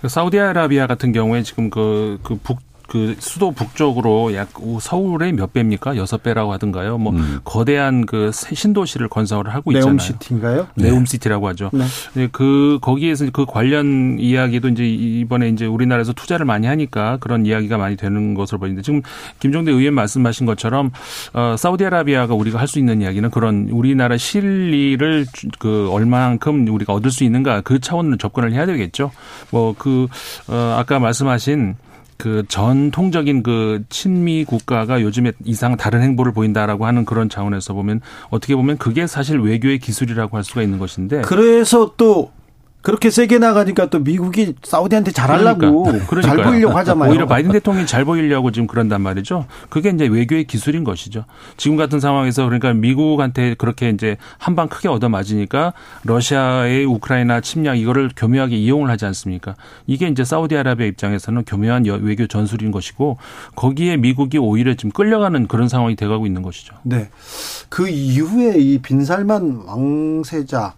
그 사우디아라비아 같은 경우에 지금 그, 그 북, 그 수도 북쪽으로 약 서울의 몇 배입니까? 여섯 배라고 하던가요? 뭐 음. 거대한 그 신도시를 건설을 하고 있잖아요. 네옴시티인가요? 네. 네옴시티라고 하죠. 네. 그 거기에서 그 관련 이야기도 이제 이번에 이제 우리나라에서 투자를 많이 하니까 그런 이야기가 많이 되는 것으로 보이는데 지금 김종대 의원 말씀하신 것처럼 어 사우디아라비아가 우리가 할 수 있는 이야기는 그런 우리나라 실리를 그 얼마만큼 우리가 얻을 수 있는가 그 차원으로 접근을 해야 되겠죠. 뭐 그 어 아까 말씀하신 그 전통적인 그 친미 국가가 요즘에 이상 다른 행보를 보인다라고 하는 그런 차원에서 보면 어떻게 보면 그게 사실 외교의 기술이라고 할 수가 있는 것인데 그래서 또 그렇게 세게 나가니까 또 미국이 사우디한테 잘하려고 그러니까. 잘 보이려고 하잖아요. 오히려 바이든 대통령이 잘 보이려고 지금 그런단 말이죠. 그게 이제 외교의 기술인 것이죠. 지금 같은 상황에서 그러니까 미국한테 그렇게 이제 한 방 크게 얻어 맞으니까 러시아의 우크라이나 침략 이거를 교묘하게 이용을 하지 않습니까? 이게 이제 사우디아라비아 입장에서는 교묘한 외교 전술인 것이고 거기에 미국이 오히려 지금 끌려가는 그런 상황이 돼가고 있는 것이죠. 네. 그 이후에 이 빈살만 왕세자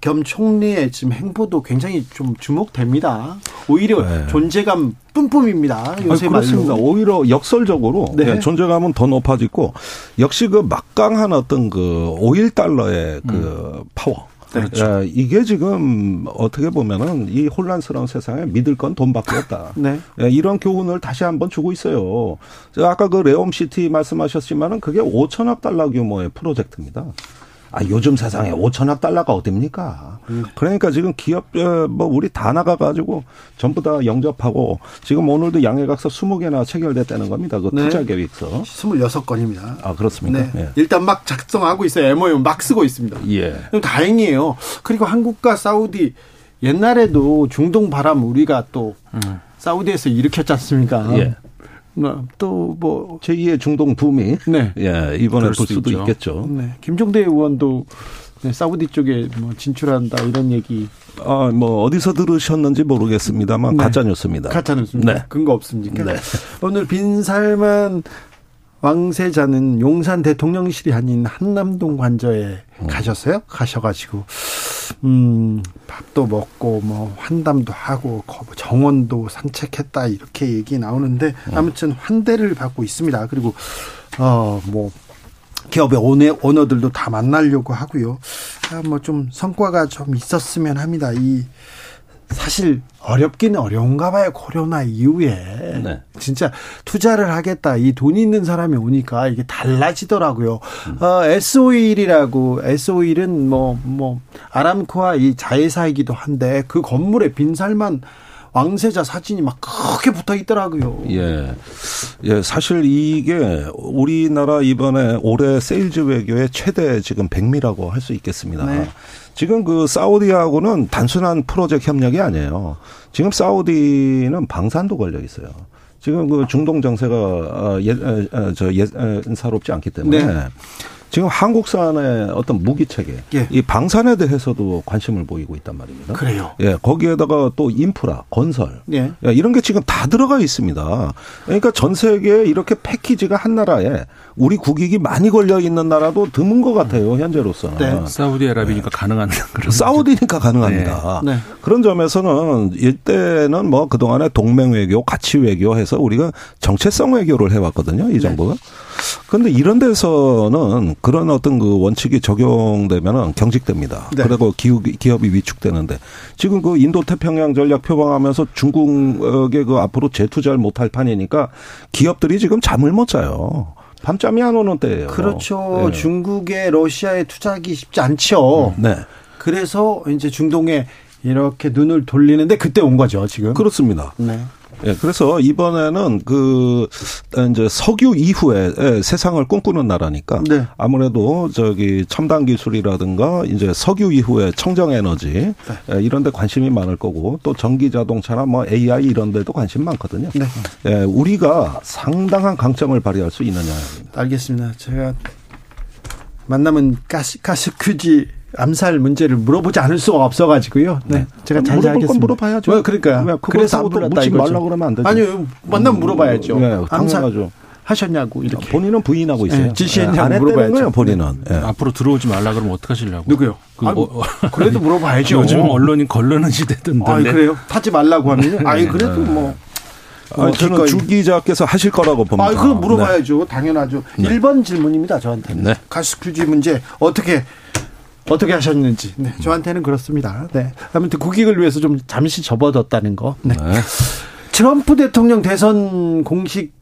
겸 총리의 지금 행보도 굉장히 좀 주목됩니다. 오히려 네. 존재감 뿜뿜입니다. 요새. 말로. 오히려 역설적으로 네. 네. 존재감은 더 높아지고 역시 그 막강한 어떤 그 오일 달러의 그 음. 파워. 그렇죠. 예, 이게 지금 어떻게 보면은 이 혼란스러운 세상에 믿을 건 돈밖에 없다. 네. 예, 이런 교훈을 다시 한번 주고 있어요. 아까 그 네옴시티 말씀하셨지만은 그게 5천억 달러 규모의 프로젝트입니다. 아, 요즘 세상에 5천억 달러가 어딥니까? 그러니까 지금 기업, 어, 뭐, 우리 다 나가가지고 전부 다 영접하고 지금 오늘도 양해각서 20개나 체결됐다는 겁니다. 그 네. 투자 계획서. 26건입니다. 아, 그렇습니까? 네. 예. 일단 막 작성하고 있어요. MOU 막 쓰고 있습니다. 예. 다행이에요. 그리고 한국과 사우디 옛날에도 중동 바람 우리가 또 음. 사우디에서 일으켰지 않습니까? 예. 뭐, 또뭐 제2의 중동 붐이 네. 예, 이번에 볼 수도 있죠. 있겠죠. 네. 김종대 의원도 네, 사우디 쪽에 뭐 진출한다 이런 얘기. 아, 뭐 어디서 들으셨는지 모르겠습니다만 네. 가짜 뉴스입니다. 가짜 뉴스입니다. 네. 근거 없습니까? 네. 오늘 빈살만 왕세자는 용산 대통령실이 아닌 한남동 관저에 음. 가셨어요? 가셔가지고 음 밥도 먹고 뭐 환담도 하고 정원도 산책했다 이렇게 얘기 나오는데 음. 아무튼 환대를 받고 있습니다. 그리고 어뭐 기업의 오너, 오너들도 다 만나려고 하고요. 아, 뭐 좀 성과가 좀 있었으면 합니다. 이 사실 어렵긴 어려운가 봐요. 코로나 이후에. 네. 진짜 투자를 하겠다. 이돈 있는 사람이 오니까 이게 달라지더라고요. 음. 어, S-오일이라고, S-오일은 뭐, 뭐, 아람코와 이 자회사이기도 한데 그 건물에 빈살만 왕세자 사진이 막 크게 붙어 있더라고요. 예. 예, 사실 이게 우리나라 이번에 올해 세일즈 외교의 최대 지금 백미라고 할 수 있겠습니다. 네. 지금 그 사우디하고는 단순한 프로젝트 협력이 아니에요. 지금 사우디는 방산도 걸려 있어요. 지금 그 중동 정세가 어, 예, 저 예사롭지 않기 때문에 네. 지금 한국산의 어떤 무기 체계, 예. 이 방산에 대해서도 관심을 보이고 있단 말입니다. 그래요. 예, 거기에다가 또 인프라, 건설, 예. 예, 이런 게 지금 다 들어가 있습니다. 그러니까 전 세계에 이렇게 패키지가 한 나라에 우리 국익이 많이 걸려 있는 나라도 드문 것 같아요 현재로서는. 네. 사우디아라비니까 네. 가능한 그런 사우디니까 가능합니다. 네. 네. 그런 점에서는 이때는 뭐 그동안에 동맹 외교, 가치 외교 해서 우리가 정체성 외교를 해왔거든요. 이 정부가. 그런데 이런 데서는 그런 어떤 그 원칙이 적용되면은 경직됩니다. 네. 그리고 기업이, 위축되는데 지금 그 인도 태평양 전략 표방하면서 중국에 그 앞으로 재투자를 못할 판이니까 기업들이 지금 잠을 못 자요. 밤잠이 안 오는 때예요. 그렇죠. 네. 중국에 러시아에 투자하기 쉽지 않죠. 네. 그래서 이제 중동에 이렇게 눈을 돌리는데 그때 온 거죠, 지금. 그렇습니다. 네. 예, 그래서 이번에는 그 이제 석유 이후에 예, 세상을 꿈꾸는 나라니까 네. 아무래도 저기 첨단 기술이라든가 이제 석유 이후에 청정 에너지 네. 예, 이런 데 관심이 많을 거고 또 전기 자동차나 뭐 AI 이런 데도 관심 많거든요. 네. 예, 우리가 상당한 강점을 발휘할 수 영역입니다. 알겠습니다. 제가 만나면 가스, 가스 퀴즈 암살 문제를 물어보지 않을 수가 없어가지고요. 네. 제가 잘 물어볼 건. 물어봐야죠. 뭐, 그러니까요. 왜 그래서 불렀다 묻지 이거죠. 말라 그러면 안 되죠. 아니요. 만나면 물어봐야죠. 네, 암살 당연하죠. 하셨냐고 이렇게. 본인은 부인하고 있어요. 네, 지시했냐고 했다는 물어봐야죠. 거예요, 본인은. 예. 앞으로 들어오지 말라 그러면 어떡하시려고? 누구요? 그 아이고, 어, 어, 그래도 물어봐야죠. 요즘 언론이 걸르는 시대던데. 아, 그래요? 타지 말라고 하면 아이 그래도 뭐. 아, 저는 주 기자께서 하실 거라고 봅니다. 아, 그거 물어봐야죠. 당연하죠. 일 1번 질문입니다, 저한테는. 네. 가스 퀴즈 문제 어떻게 어떻게 하셨는지. 네, 저한테는 그렇습니다. 네. 아무튼 국익을 위해서 좀 잠시 접어뒀다는 거. 네. 네. 트럼프 대통령 대선 공식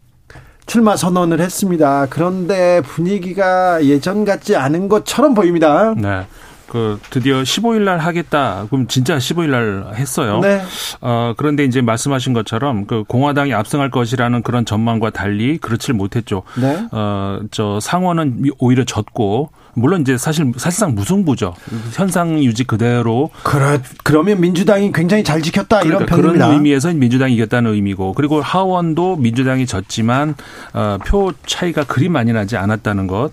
출마 선언을 했습니다. 그런데 분위기가 예전 같지 않은 것처럼 보입니다. 네. 그 드디어 15일 날 하겠다. 그럼 진짜 15일 날 했어요. 네. 어, 그런데 이제 말씀하신 것처럼 그 공화당이 압승할 것이라는 그런 전망과 달리 그렇지를 못했죠. 네. 어, 저 상원은 오히려 졌고 물론 이제 사실 사실상 무승부죠. 현상 유지 그대로 그러, 그러면 민주당이 굉장히 잘 지켰다 이런 그러니까 평입니다. 그런 의미에서 민주당이 이겼다는 의미고 그리고 하원도 민주당이 졌지만 어, 표 차이가 그리 많이 나지 않았다는 것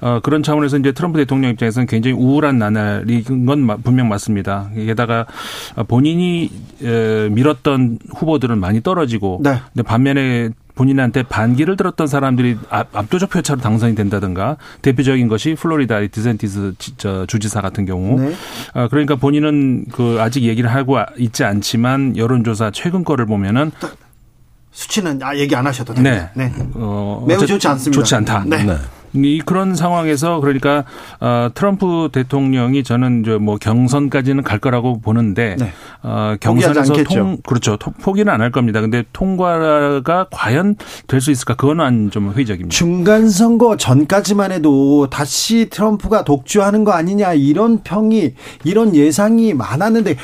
어, 그런 차원에서 이제 트럼프 대통령 입장에서는 굉장히 우울한 나날인 건 마- 분명 맞습니다. 게다가 본인이 에, 밀었던 후보들은 많이 떨어지고 네. 근데 반면에 본인한테 반기를 들었던 사람들이 압- 압도적 표차로 당선이 된다든가 대표적인 것이 플로리다 디센티스 주지사 같은 경우 네. 아, 그러니까 본인은 그 아직 얘기를 하고 있지 않지만 여론조사 최근 거를 보면은 수치는 아, 얘기 안 하셔도 됩니다. 네. 어, 매우 좋지 않습니다. 좋지 않다. 네. 네. 이 그런 상황에서 그러니까 어, 트럼프 대통령이 저는 이제 뭐 경선까지는 갈 거라고 보는데 네. 어, 경선에서. 통 그렇죠 토- 포기는 안 할 겁니다. 근데 통과가 과연 될 수 있을까 그거는 좀 회의적입니다. 중간 선거 전까지만 해도 다시 트럼프가 독주하는 거 아니냐 이런 평이 이런 예상이 많았는데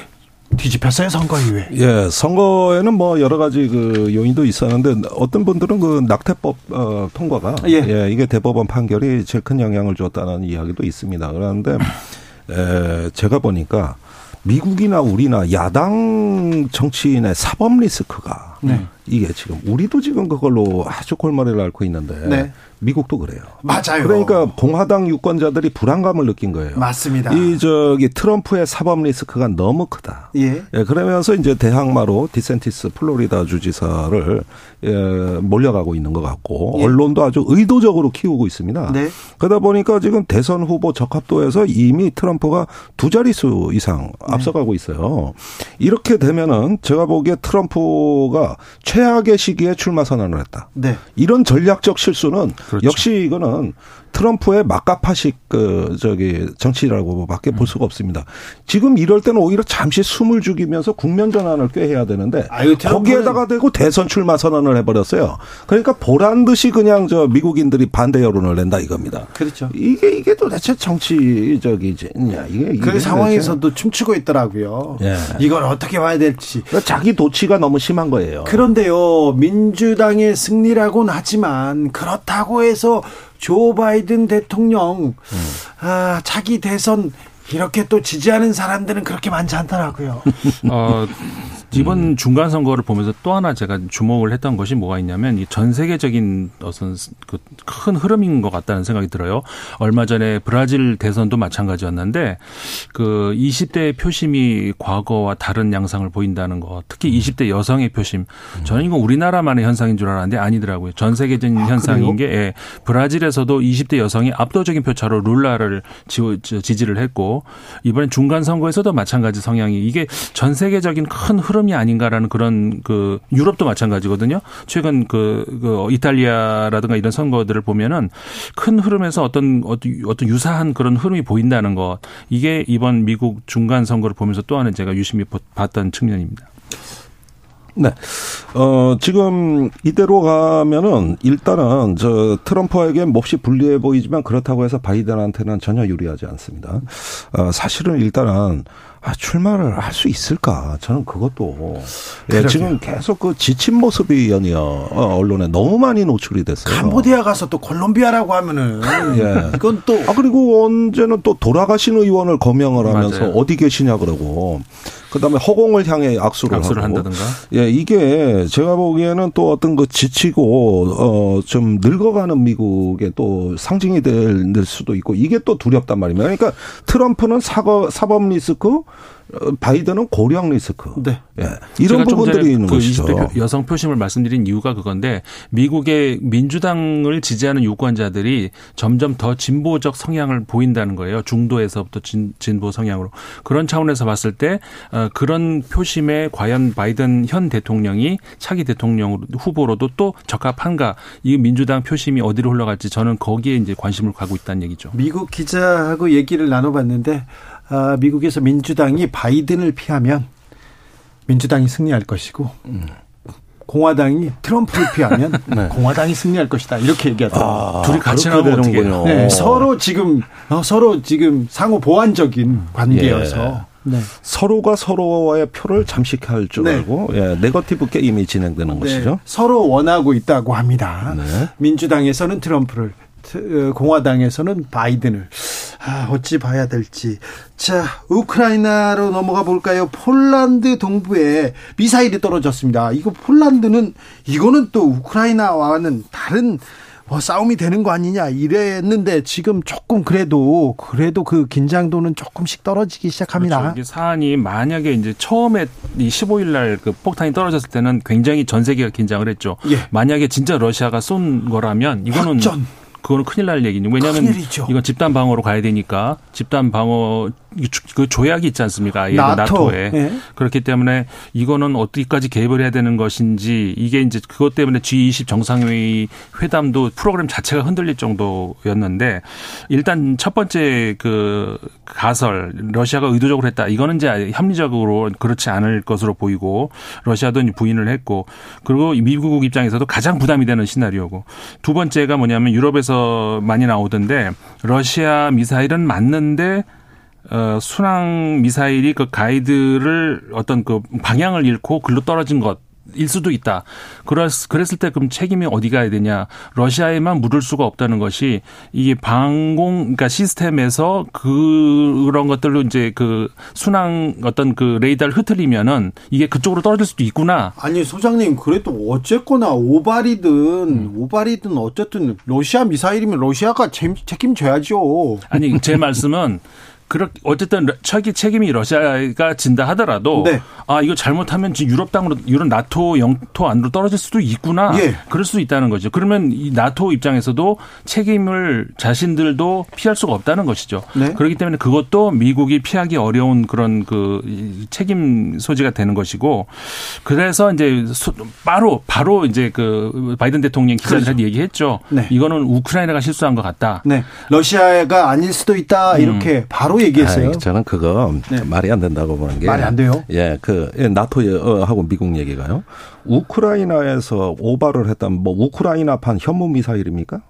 뒤집혔어요 선거 이후에. 예, 선거에는 뭐 여러 가지 그 요인도 있었는데 어떤 분들은 그 낙태법 어, 통과가 예. 이게 대법원 판결이 제일 큰 영향을 줬다는 이야기도 있습니다. 그런데 에, 제가 보니까 미국이나 우리나 야당 정치인의 사법 리스크가 네. 이게 지금 우리도 지금 그걸로 아주 골머리를 앓고 있는데 네. 미국도 그래요. 맞아요. 그러니까 공화당 유권자들이 불안감을 느낀 거예요. 맞습니다. 이 저기 트럼프의 사법 리스크가 너무 크다. 예. 예, 그러면서 이제 대항마로 디센티스 플로리다 주지사를 예, 몰려가고 있는 것 같고 예. 언론도 아주 의도적으로 키우고 있습니다. 네. 그러다 보니까 지금 대선 후보 적합도에서 이미 트럼프가 두 자릿수 이상 네. 앞서가고 있어요. 이렇게 되면은 제가 보기에 트럼프가 최악의 시기에 출마 선언을 했다. 네. 이런 전략적 실수는 그렇죠. 역시 이거는 트럼프의 막가파식 그 저기 정치라고밖에 볼 수가 없습니다. 지금 이럴 때는 오히려 잠시 숨을 죽이면서 국면 전환을 꾀해야 되는데 아유, 거기에다가 대고 대선 출마 선언을 해버렸어요. 그러니까 보란 듯이 그냥 저 미국인들이 반대 여론을 낸다 이겁니다. 그렇죠. 이게 이게 도대체 정치적이냐 이게 그 상황에서도 춤추고 있더라고요. 예. 이걸 어떻게 봐야 될지. 도대체 자기 도치가 너무 심한 거예요. 그런데요, 민주당의 승리라고는 하지만 그렇다고 해서 조 바이든 대통령 아, 차기 대선 이렇게 또 지지하는 사람들은 그렇게 많지 않더라고요. 어, 이번 음. 중간 선거를 보면서 또 하나 제가 주목을 했던 것이 뭐가 있냐면 이 전 세계적인 어떤 그큰 흐름인 것 같다는 생각이 들어요. 얼마 전에 브라질 대선도 마찬가지였는데 그 20대 표심이 과거와 다른 양상을 보인다는 것, 특히 20대 여성의 표심. 저는 이건 우리나라만의 현상인 줄 알았는데 아니더라고요. 전 세계적인 현상인 게 예, 브라질에서도 20대 여성이 압도적인 표차로 룰라를 지- 지지를 했고 이번엔 중간 선거에서도 마찬가지 성향이 이게 전 세계적인 큰 흐름 이 아닌가라는 그런 그 유럽도 마찬가지거든요. 최근 그, 그 이탈리아라든가 이런 선거들을 보면은 큰 흐름에서 어떤 어떤 유사한 그런 흐름이 보인다는 것 이게 이번 미국 중간 선거를 보면서 또 하나 제가 유심히 봤던 측면입니다. 네. 어, 지금 이대로 가면은 일단은 저 트럼프에게 몹시 불리해 보이지만 그렇다고 해서 바이든한테는 전혀 유리하지 않습니다. 어, 사실은 일단은 아, 출마를 할 수 있을까? 저는 그것도 예, 지금 계속 그 지친 모습이 연이어 어, 언론에 너무 많이 노출이 됐어요. 캄보디아 가서 또 콜롬비아라고 하면은 예. 이건 또 아 그리고 언제는 또 돌아가신 의원을 거명을 하면서 맞아요. 어디 계시냐 그러고 그다음에 허공을 향해 악수를, 악수를 하고 한다든가. 예 이게 제가 보기에는 또 어떤 그 지치고 어 좀 늙어가는 미국의 또 상징이 될, 될 수도 있고 이게 또 두렵단 말입니다. 그러니까 트럼프는 사거, 사법 리스크 어, 바이든은 고령 리스크. 네. 예. 이런 부분들이 있는 그 것이죠. 20대 표- 여성 표심을 말씀드린 이유가 그건데 미국의 민주당을 지지하는 유권자들이 점점 더 진보적 성향을 보인다는 거예요. 중도에서부터 진, 진보 성향으로 그런 차원에서 봤을 때 어, 그런 표심에 과연 바이든 현 대통령이 차기 대통령 후보로도 또 적합한가 이 민주당 표심이 어디로 흘러갈지 저는 거기에 이제 관심을 가고 있다는 얘기죠. 미국 기자하고 얘기를 나눠봤는데 아, 미국에서 민주당이 바이든을 피하면 민주당이 승리할 것이고 공화당이 트럼프를 피하면 공화당이 승리할 것이다 이렇게 얘기하더라고요. 아, 둘이 같이 되는군요. 네, 서로 지금 어, 서로 지금 상호 보완적인 관계여서 네. 서로가 서로와의 표를 잠식할 줄 네. 알고 예, 네거티브 게임이 진행되는 네, 것이죠. 서로 원하고 있다고 합니다. 네. 민주당에서는 트럼프를, 트- 어, 공화당에서는 바이든을. 아, 어찌 봐야 될지. 자, 우크라이나로 넘어가 볼까요? 폴란드 동부에 미사일이 떨어졌습니다. 이거 폴란드는, 이거는 또 우크라이나와는 다른 뭐 싸움이 되는 거 아니냐 이랬는데 지금 조금 그래도 그래도 그 긴장도는 조금씩 떨어지기 시작합니다. 그렇죠. 이게 사안이 만약에 이제 처음에 이 15일 날 그 폭탄이 떨어졌을 때는 굉장히 전 세계가 긴장을 했죠. 예. 만약에 진짜 러시아가 쏜 거라면 이거는 확전. 그거는 큰일 날 얘기죠. 왜냐하면 큰일이죠. 이건 집단 방어로 가야 되니까 집단 방어 그 조약이 있지 않습니까? 들어 나토. 나토에 예. 그렇기 때문에 이거는 어디까지 개입을 해야 되는 것인지 이게 이제 그것 때문에 G20 정상회의 회담도 프로그램 자체가 흔들릴 정도였는데 일단 첫 번째 그 가설 러시아가 의도적으로 했다 이거는 이제 합리적으로 그렇지 않을 것으로 보이고 러시아도 부인을 했고 그리고 미국 입장에서도 가장 부담이 되는 시나리오고 두 번째가 뭐냐면 유럽에서 많이 나오던데 러시아 미사일은 맞는데 어, 순항 미사일이 그 가이드를 어떤 그 방향을 잃고 글로 떨어진 것. 일 수도 있다. 그랬, 그랬을 때 그럼 책임이 어디 가야 되냐. 러시아에만 물을 수가 없다는 것이 이게 방공, 그러니까 시스템에서 그런 것들로 이제 그 순항 어떤 그 레이더를 흐트리면은 이게 그쪽으로 떨어질 수도 있구나. 아니 소장님 그래도 어쨌거나 오발이든 음. 오발이든 어쨌든 러시아 미사일이면 러시아가 책- 책임져야죠. 아니 제 말씀은 그렇게 어쨌든 러- 책임 책임이 러시아가 진다 하더라도 네. 아 이거 잘못하면 지금 유럽 땅으로 유럽 나토 영토 안으로 떨어질 수도 있구나. 예. 그럴 수도 있다는 거죠. 그러면 이 나토 입장에서도 책임을 자신들도 피할 수가 없다는 것이죠. 네. 그렇기 때문에 그것도 미국이 피하기 어려운 그런 그 이- 책임 소지가 되는 것이고 그래서 이제 수- 바로 바로 이제 그 바이든 대통령 기자들한테 얘기했죠. 그렇죠. 네. 이거는 우크라이나가 실수한 것 같다. 네, 러시아가 아닐 수도 있다 이렇게 바로 얘기했어요. 아이, 저는 그거 네. 말이 안 된다고 보는 게 말이 안 돼요? 예, 그 예, 나토하고 미국 얘기가요. 우크라이나에서 오발을 했다면 뭐 우크라이나판 현무 미사일입니까?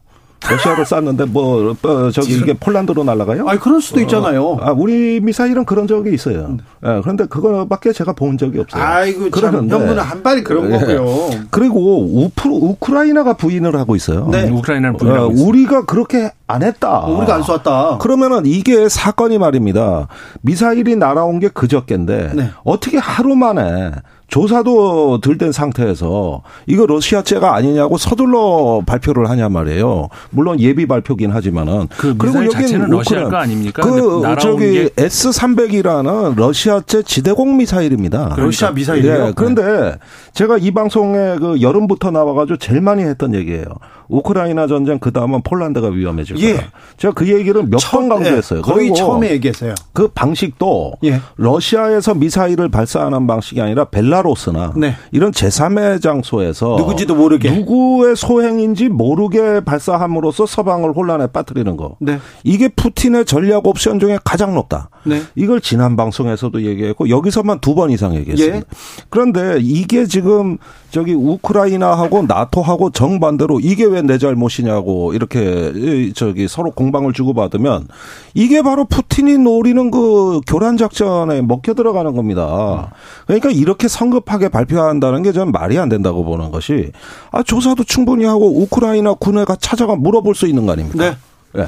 러시아로 쐈는데 뭐 어, 저기 이게 폴란드로 날아가요? 아니 그럴 수도 있잖아요. 아, 우리 미사일은 그런 적이 있어요. 예, 그런데 그거밖에 제가 본 적이 없어요. 아이고 참 그러는데 현무는 한 발이 그런 예. 거고요. 그리고 우프, 우크라이나가 부인을 하고 있어요. 네. 우크라이나를 어, 부인하고 있습니다. 우리가 그렇게 안 했다. 어, 우리가 안 쐈다. 그러면은 이게 사건이 말입니다. 미사일이 날아온 게 그저께인데 네. 어떻게 하루 만에 조사도 들된 상태에서 이거 러시아제가 아니냐고 서둘러 발표를 하냐 말이에요. 물론 예비 발표긴 하지만은 그 미사일 자체는 러시아 거 아닙니까? 그 저기 게- S300이라는 러시아제 지대공 미사일입니다. 러시아 미사일이요? 예, 그런데 제가 이 방송에 그 여름부터 나와가지고 제일 많이 했던 얘기예요. 우크라이나 전쟁 그 다음은 폴란드가 위험해질 예. 거다. 제가 그 얘기를 몇 번 강조했어요. 예, 거의 그리고 처음에 얘기했어요. 그 방식도 예. 러시아에서 미사일을 발사하는 방식이 아니라 벨라 루스나 네. 이런 제3의 장소에서 누군지도 모르게. 누구의 소행인지 모르게 발사함으로써 서방을 혼란에 빠뜨리는 거. 네. 이게 푸틴의 전략 옵션 중에 가장 높다. 네. 이걸 지난 방송에서도 얘기했고 여기서만 두 번 이상 얘기했습니다. 예. 그런데 이게 지금 저기 우크라이나하고 나토하고 정반대로 이게 왜 내 잘못이냐고 이렇게 이 저기 서로 공방을 주고받으면 이게 바로 푸틴이 노리는 그 교란 작전에 먹혀 들어가는 겁니다. 그러니까 이렇게 성급하게 발표한다는 게전 말이 안 된다고 보는 것이 아 조사도 충분히 하고 우크라이나 군에가 찾아가 물어볼 수 있는 거 아닙니까? 네. 네.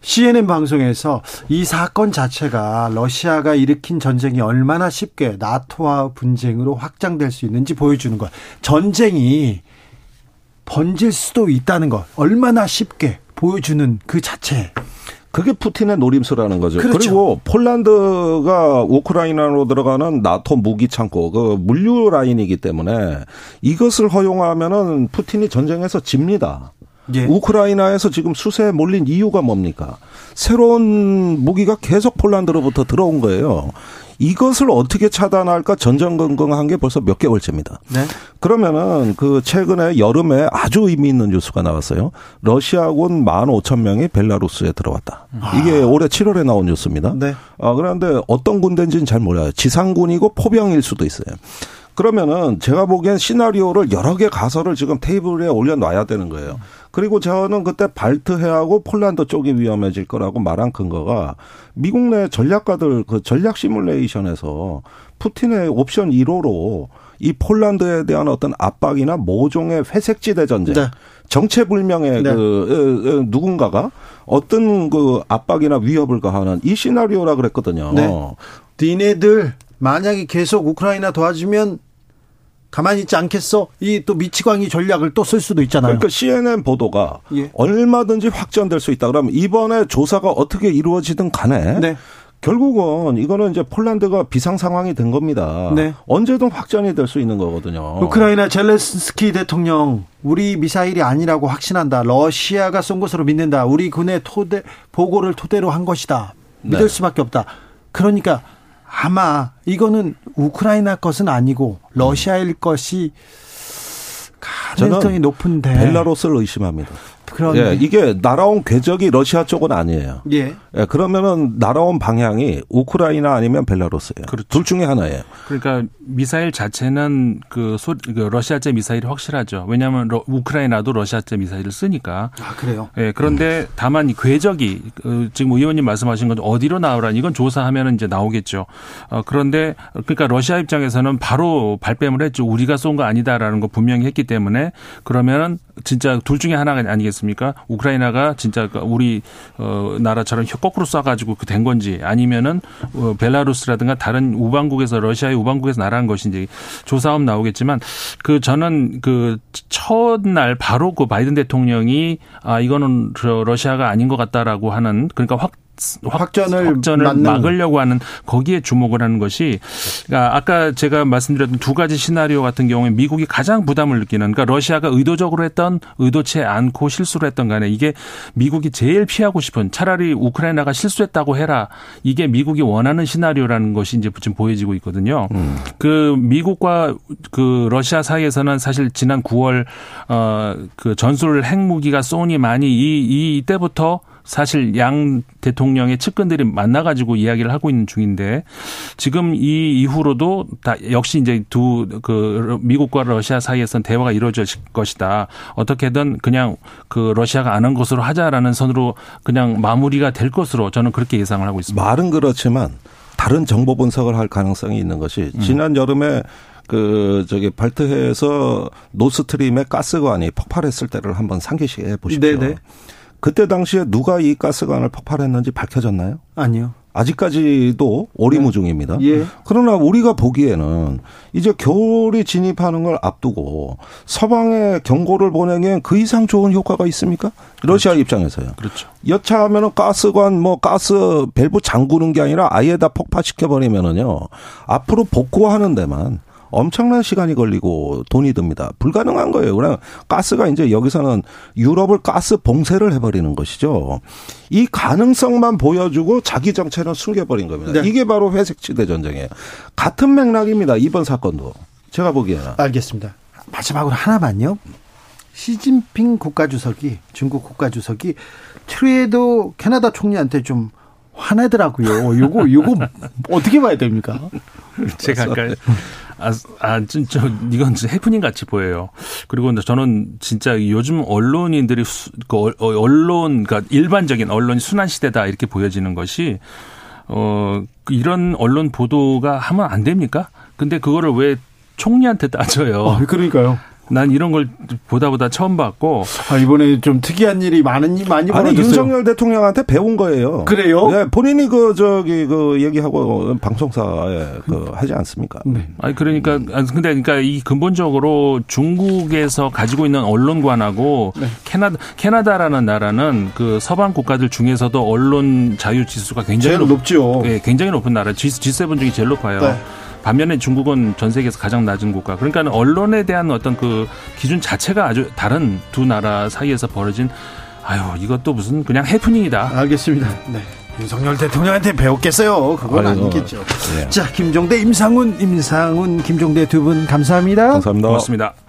CNN 방송에서 이 사건 자체가 러시아가 일으킨 전쟁이 얼마나 쉽게 나토와 분쟁으로 확장될 수 있는지 보여주는 것. 전쟁이 번질 수도 있다는 것. 얼마나 쉽게 보여주는 그 자체. 그게 푸틴의 노림수라는 거죠. 그렇죠. 그리고 폴란드가 우크라이나로 들어가는 나토 무기 창고 그 물류 라인이기 때문에 이것을 허용하면은 푸틴이 전쟁에서 집니다. 예. 우크라이나에서 지금 수세에 몰린 이유가 뭡니까? 새로운 무기가 계속 폴란드로부터 들어온 거예요. 이것을 어떻게 차단할까 전전긍긍한 게 벌써 몇 개월째입니다. 네. 그러면은 그 최근에 여름에 아주 의미 있는 뉴스가 나왔어요. 러시아군 15,000명이 벨라루스에 들어왔다. 이게 올해 7월에 나온 뉴스입니다. 네. 아, 그런데 어떤 군대인지는 잘 몰라요. 지상군이고 포병일 수도 있어요. 그러면은 제가 보기엔 시나리오를 여러 개 가설을 지금 테이블에 올려놔야 되는 거예요. 그리고 저는 그때 발트해하고 폴란드 쪽이 위험해질 거라고 말한 근거가 미국 내 전략가들 그 전략 시뮬레이션에서 푸틴의 옵션 1호로 이 폴란드에 대한 어떤 압박이나 모종의 회색지대 전쟁, 네. 정체불명의 네. 그 누군가가 어떤 그 압박이나 위협을 가하는 이 시나리오라 그랬거든요. 네. 니네들 만약에 계속 우크라이나 도와주면 가만히 있지 않겠어? 이 또 미치광이 전략을 또 쓸 수도 있잖아요. 그러니까 CNN 보도가 예. 얼마든지 확전될 수 있다. 그러면 이번에 조사가 어떻게 이루어지든 간에 네. 결국은 이거는 이제 폴란드가 비상 상황이 된 겁니다. 네. 언제든 확전이 될 수 있는 거거든요. 우크라이나 젤레스키 대통령 우리 미사일이 아니라고 확신한다. 러시아가 쏜 것으로 믿는다. 우리 군의 토대 보고를 토대로 한 것이다. 믿을 네. 수밖에 없다. 그러니까 아마 이거는 우크라이나 것은 아니고 러시아일 것이 가능성이 높은데 벨라루스를 의심합니다. 그런데 예, 이게 날아온 궤적이 러시아 쪽은 아니에요. 예. 예, 그러면은 날아온 방향이 우크라이나 아니면 벨라루스예요. 그렇죠. 둘 중에 하나예요. 그러니까 미사일 자체는 그, 소, 그 러시아제 미사일이 확실하죠. 왜냐하면 러- 우크라이나도 러시아제 미사일을 쓰니까. 아 그래요. 예, 그런데 다만 이 궤적이 그 지금 의원님 말씀하신 건 어디로 나오라니 이건 조사하면 이제 나오겠죠. 어, 그런데 그러니까 러시아 입장에서는 바로 발뺌을 했죠. 우리가 쏜 거 아니다라는 거 분명히 했기 때문에 그러면은 진짜 둘 중에 하나가 아니겠습니까? 우크라이나가 진짜 그 우리 어 나라처럼 거꾸로 쏴가지고 그 된 건지 아니면은 어, 벨라루스라든가 다른 우방국에서 러시아의 우방국에서 날아간 것인지 조사하면 나오겠지만 그 저는 그 첫날 바로 그 바이든 대통령이 아 이거는 저 러시아가 아닌 것 같다라고 하는 그러니까 확 확- 확전을 확전을. 막으려고 하는 거기에 주목을 하는 것이 그러니까 아까 제가 말씀드렸던 두 가지 시나리오 같은 경우에 미국이 가장 부담을 느끼는 그러니까 러시아가 의도적으로 했던 의도치 않고 실수를 했던 간에 이게 미국이 제일 피하고 싶은 차라리 우크라이나가 실수했다고 해라 이게 미국이 원하는 시나리오라는 것이 이제 지금 보여지고 있거든요. 그 미국과 그 러시아 사이에서는 사실 지난 9월 어그 전술 핵무기가 쏘니 많이 이, 이 이때부터 사실 양 대통령의 측근들이 만나가지고 이야기를 하고 있는 중인데 지금 이 이후로도 다 역시 이제 두 그 미국과 러시아 사이에선 대화가 이루어질 것이다. 어떻게든 그냥 그 러시아가 안한 것으로 하자라는 선으로 그냥 마무리가 될 것으로 저는 그렇게 예상을 하고 있습니다. 말은 그렇지만 다른 정보 분석을 할 가능성이 있는 것이 지난 여름에 그 저기 발트해에서 노스트림의 가스관이 폭발했을 때를 한번 상기시해 보십시오. 네네. 그때 당시에 누가 이 가스관을 폭발했는지 밝혀졌나요? 아니요. 아직까지도 오리무중입니다. 예. 그러나 우리가 보기에는 이제 겨울이 진입하는 걸 앞두고 서방에 경고를 보내기엔 그 이상 좋은 효과가 있습니까? 러시아 입장에서요. 그렇죠. 여차하면은 가스관 뭐 가스 밸브 잠그는 게 아니라 아예 다 폭파시켜 버리면은요. 앞으로 복구하는 데만 엄청난 시간이 걸리고 돈이 듭니다. 불가능한 거예요. 그냥 가스가 이제 여기서는 유럽을 가스 봉쇄를 해버리는 것이죠. 이 가능성만 보여주고 자기 정체는 숨겨버린 겁니다. 네. 이게 바로 회색지대 전쟁이에요. 같은 맥락입니다. 이번 사건도. 제가 보기에는. 알겠습니다. 마지막으로 하나만요. 시진핑 국가주석이 중국 국가주석이 트루에도 캐나다 총리한테 좀 화내더라고요. 요거 요거 어떻게 봐야 됩니까? 제가 아까 아, 아, 진짜 이건 진짜 해프닝 같이 보여요. 그리고 저는 진짜 요즘 언론인들이 수, 그 어, 언론, 그러니까 일반적인 언론이 순환 시대다 이렇게 보여지는 것이 어그 이런 언론 보도가 하면 안 됩니까? 근데 그거를 왜 총리한테 따져요? 그러니까요. 난 이런 걸 보다 보다 처음 봤고 아, 이번에 좀 특이한 일이 많은 일 많이 아니 벌어졌어요. 윤석열 대통령한테 배운 거예요. 그래요? 예, 본인이 그 저기 그 얘기하고 방송사에 그 하지 않습니까? 네. 아니 그러니까 아, 근데 그러니까 이 근본적으로 중국에서 가지고 있는 언론관하고 네. 캐나다 캐나다라는 나라는 그 서방 국가들 중에서도 언론 자유 지수가 굉장히 제일 높죠. 예, 굉장히 높은 나라 G, G7 중에 제일 높아요. 네. 반면에 중국은 전 세계에서 가장 낮은 국가. 그러니까 언론에 대한 어떤 그 기준 자체가 아주 다른 두 나라 사이에서 벌어진 아유 이것도 무슨 그냥 해프닝이다. 알겠습니다. 네. 윤석열 대통령한테 배웠겠어요. 그건 아이고, 아니겠죠. 예. 자, 김종대, 임상훈, 임상훈, 김종대 두 분 감사합니다. 감사합니다. 고맙습니다.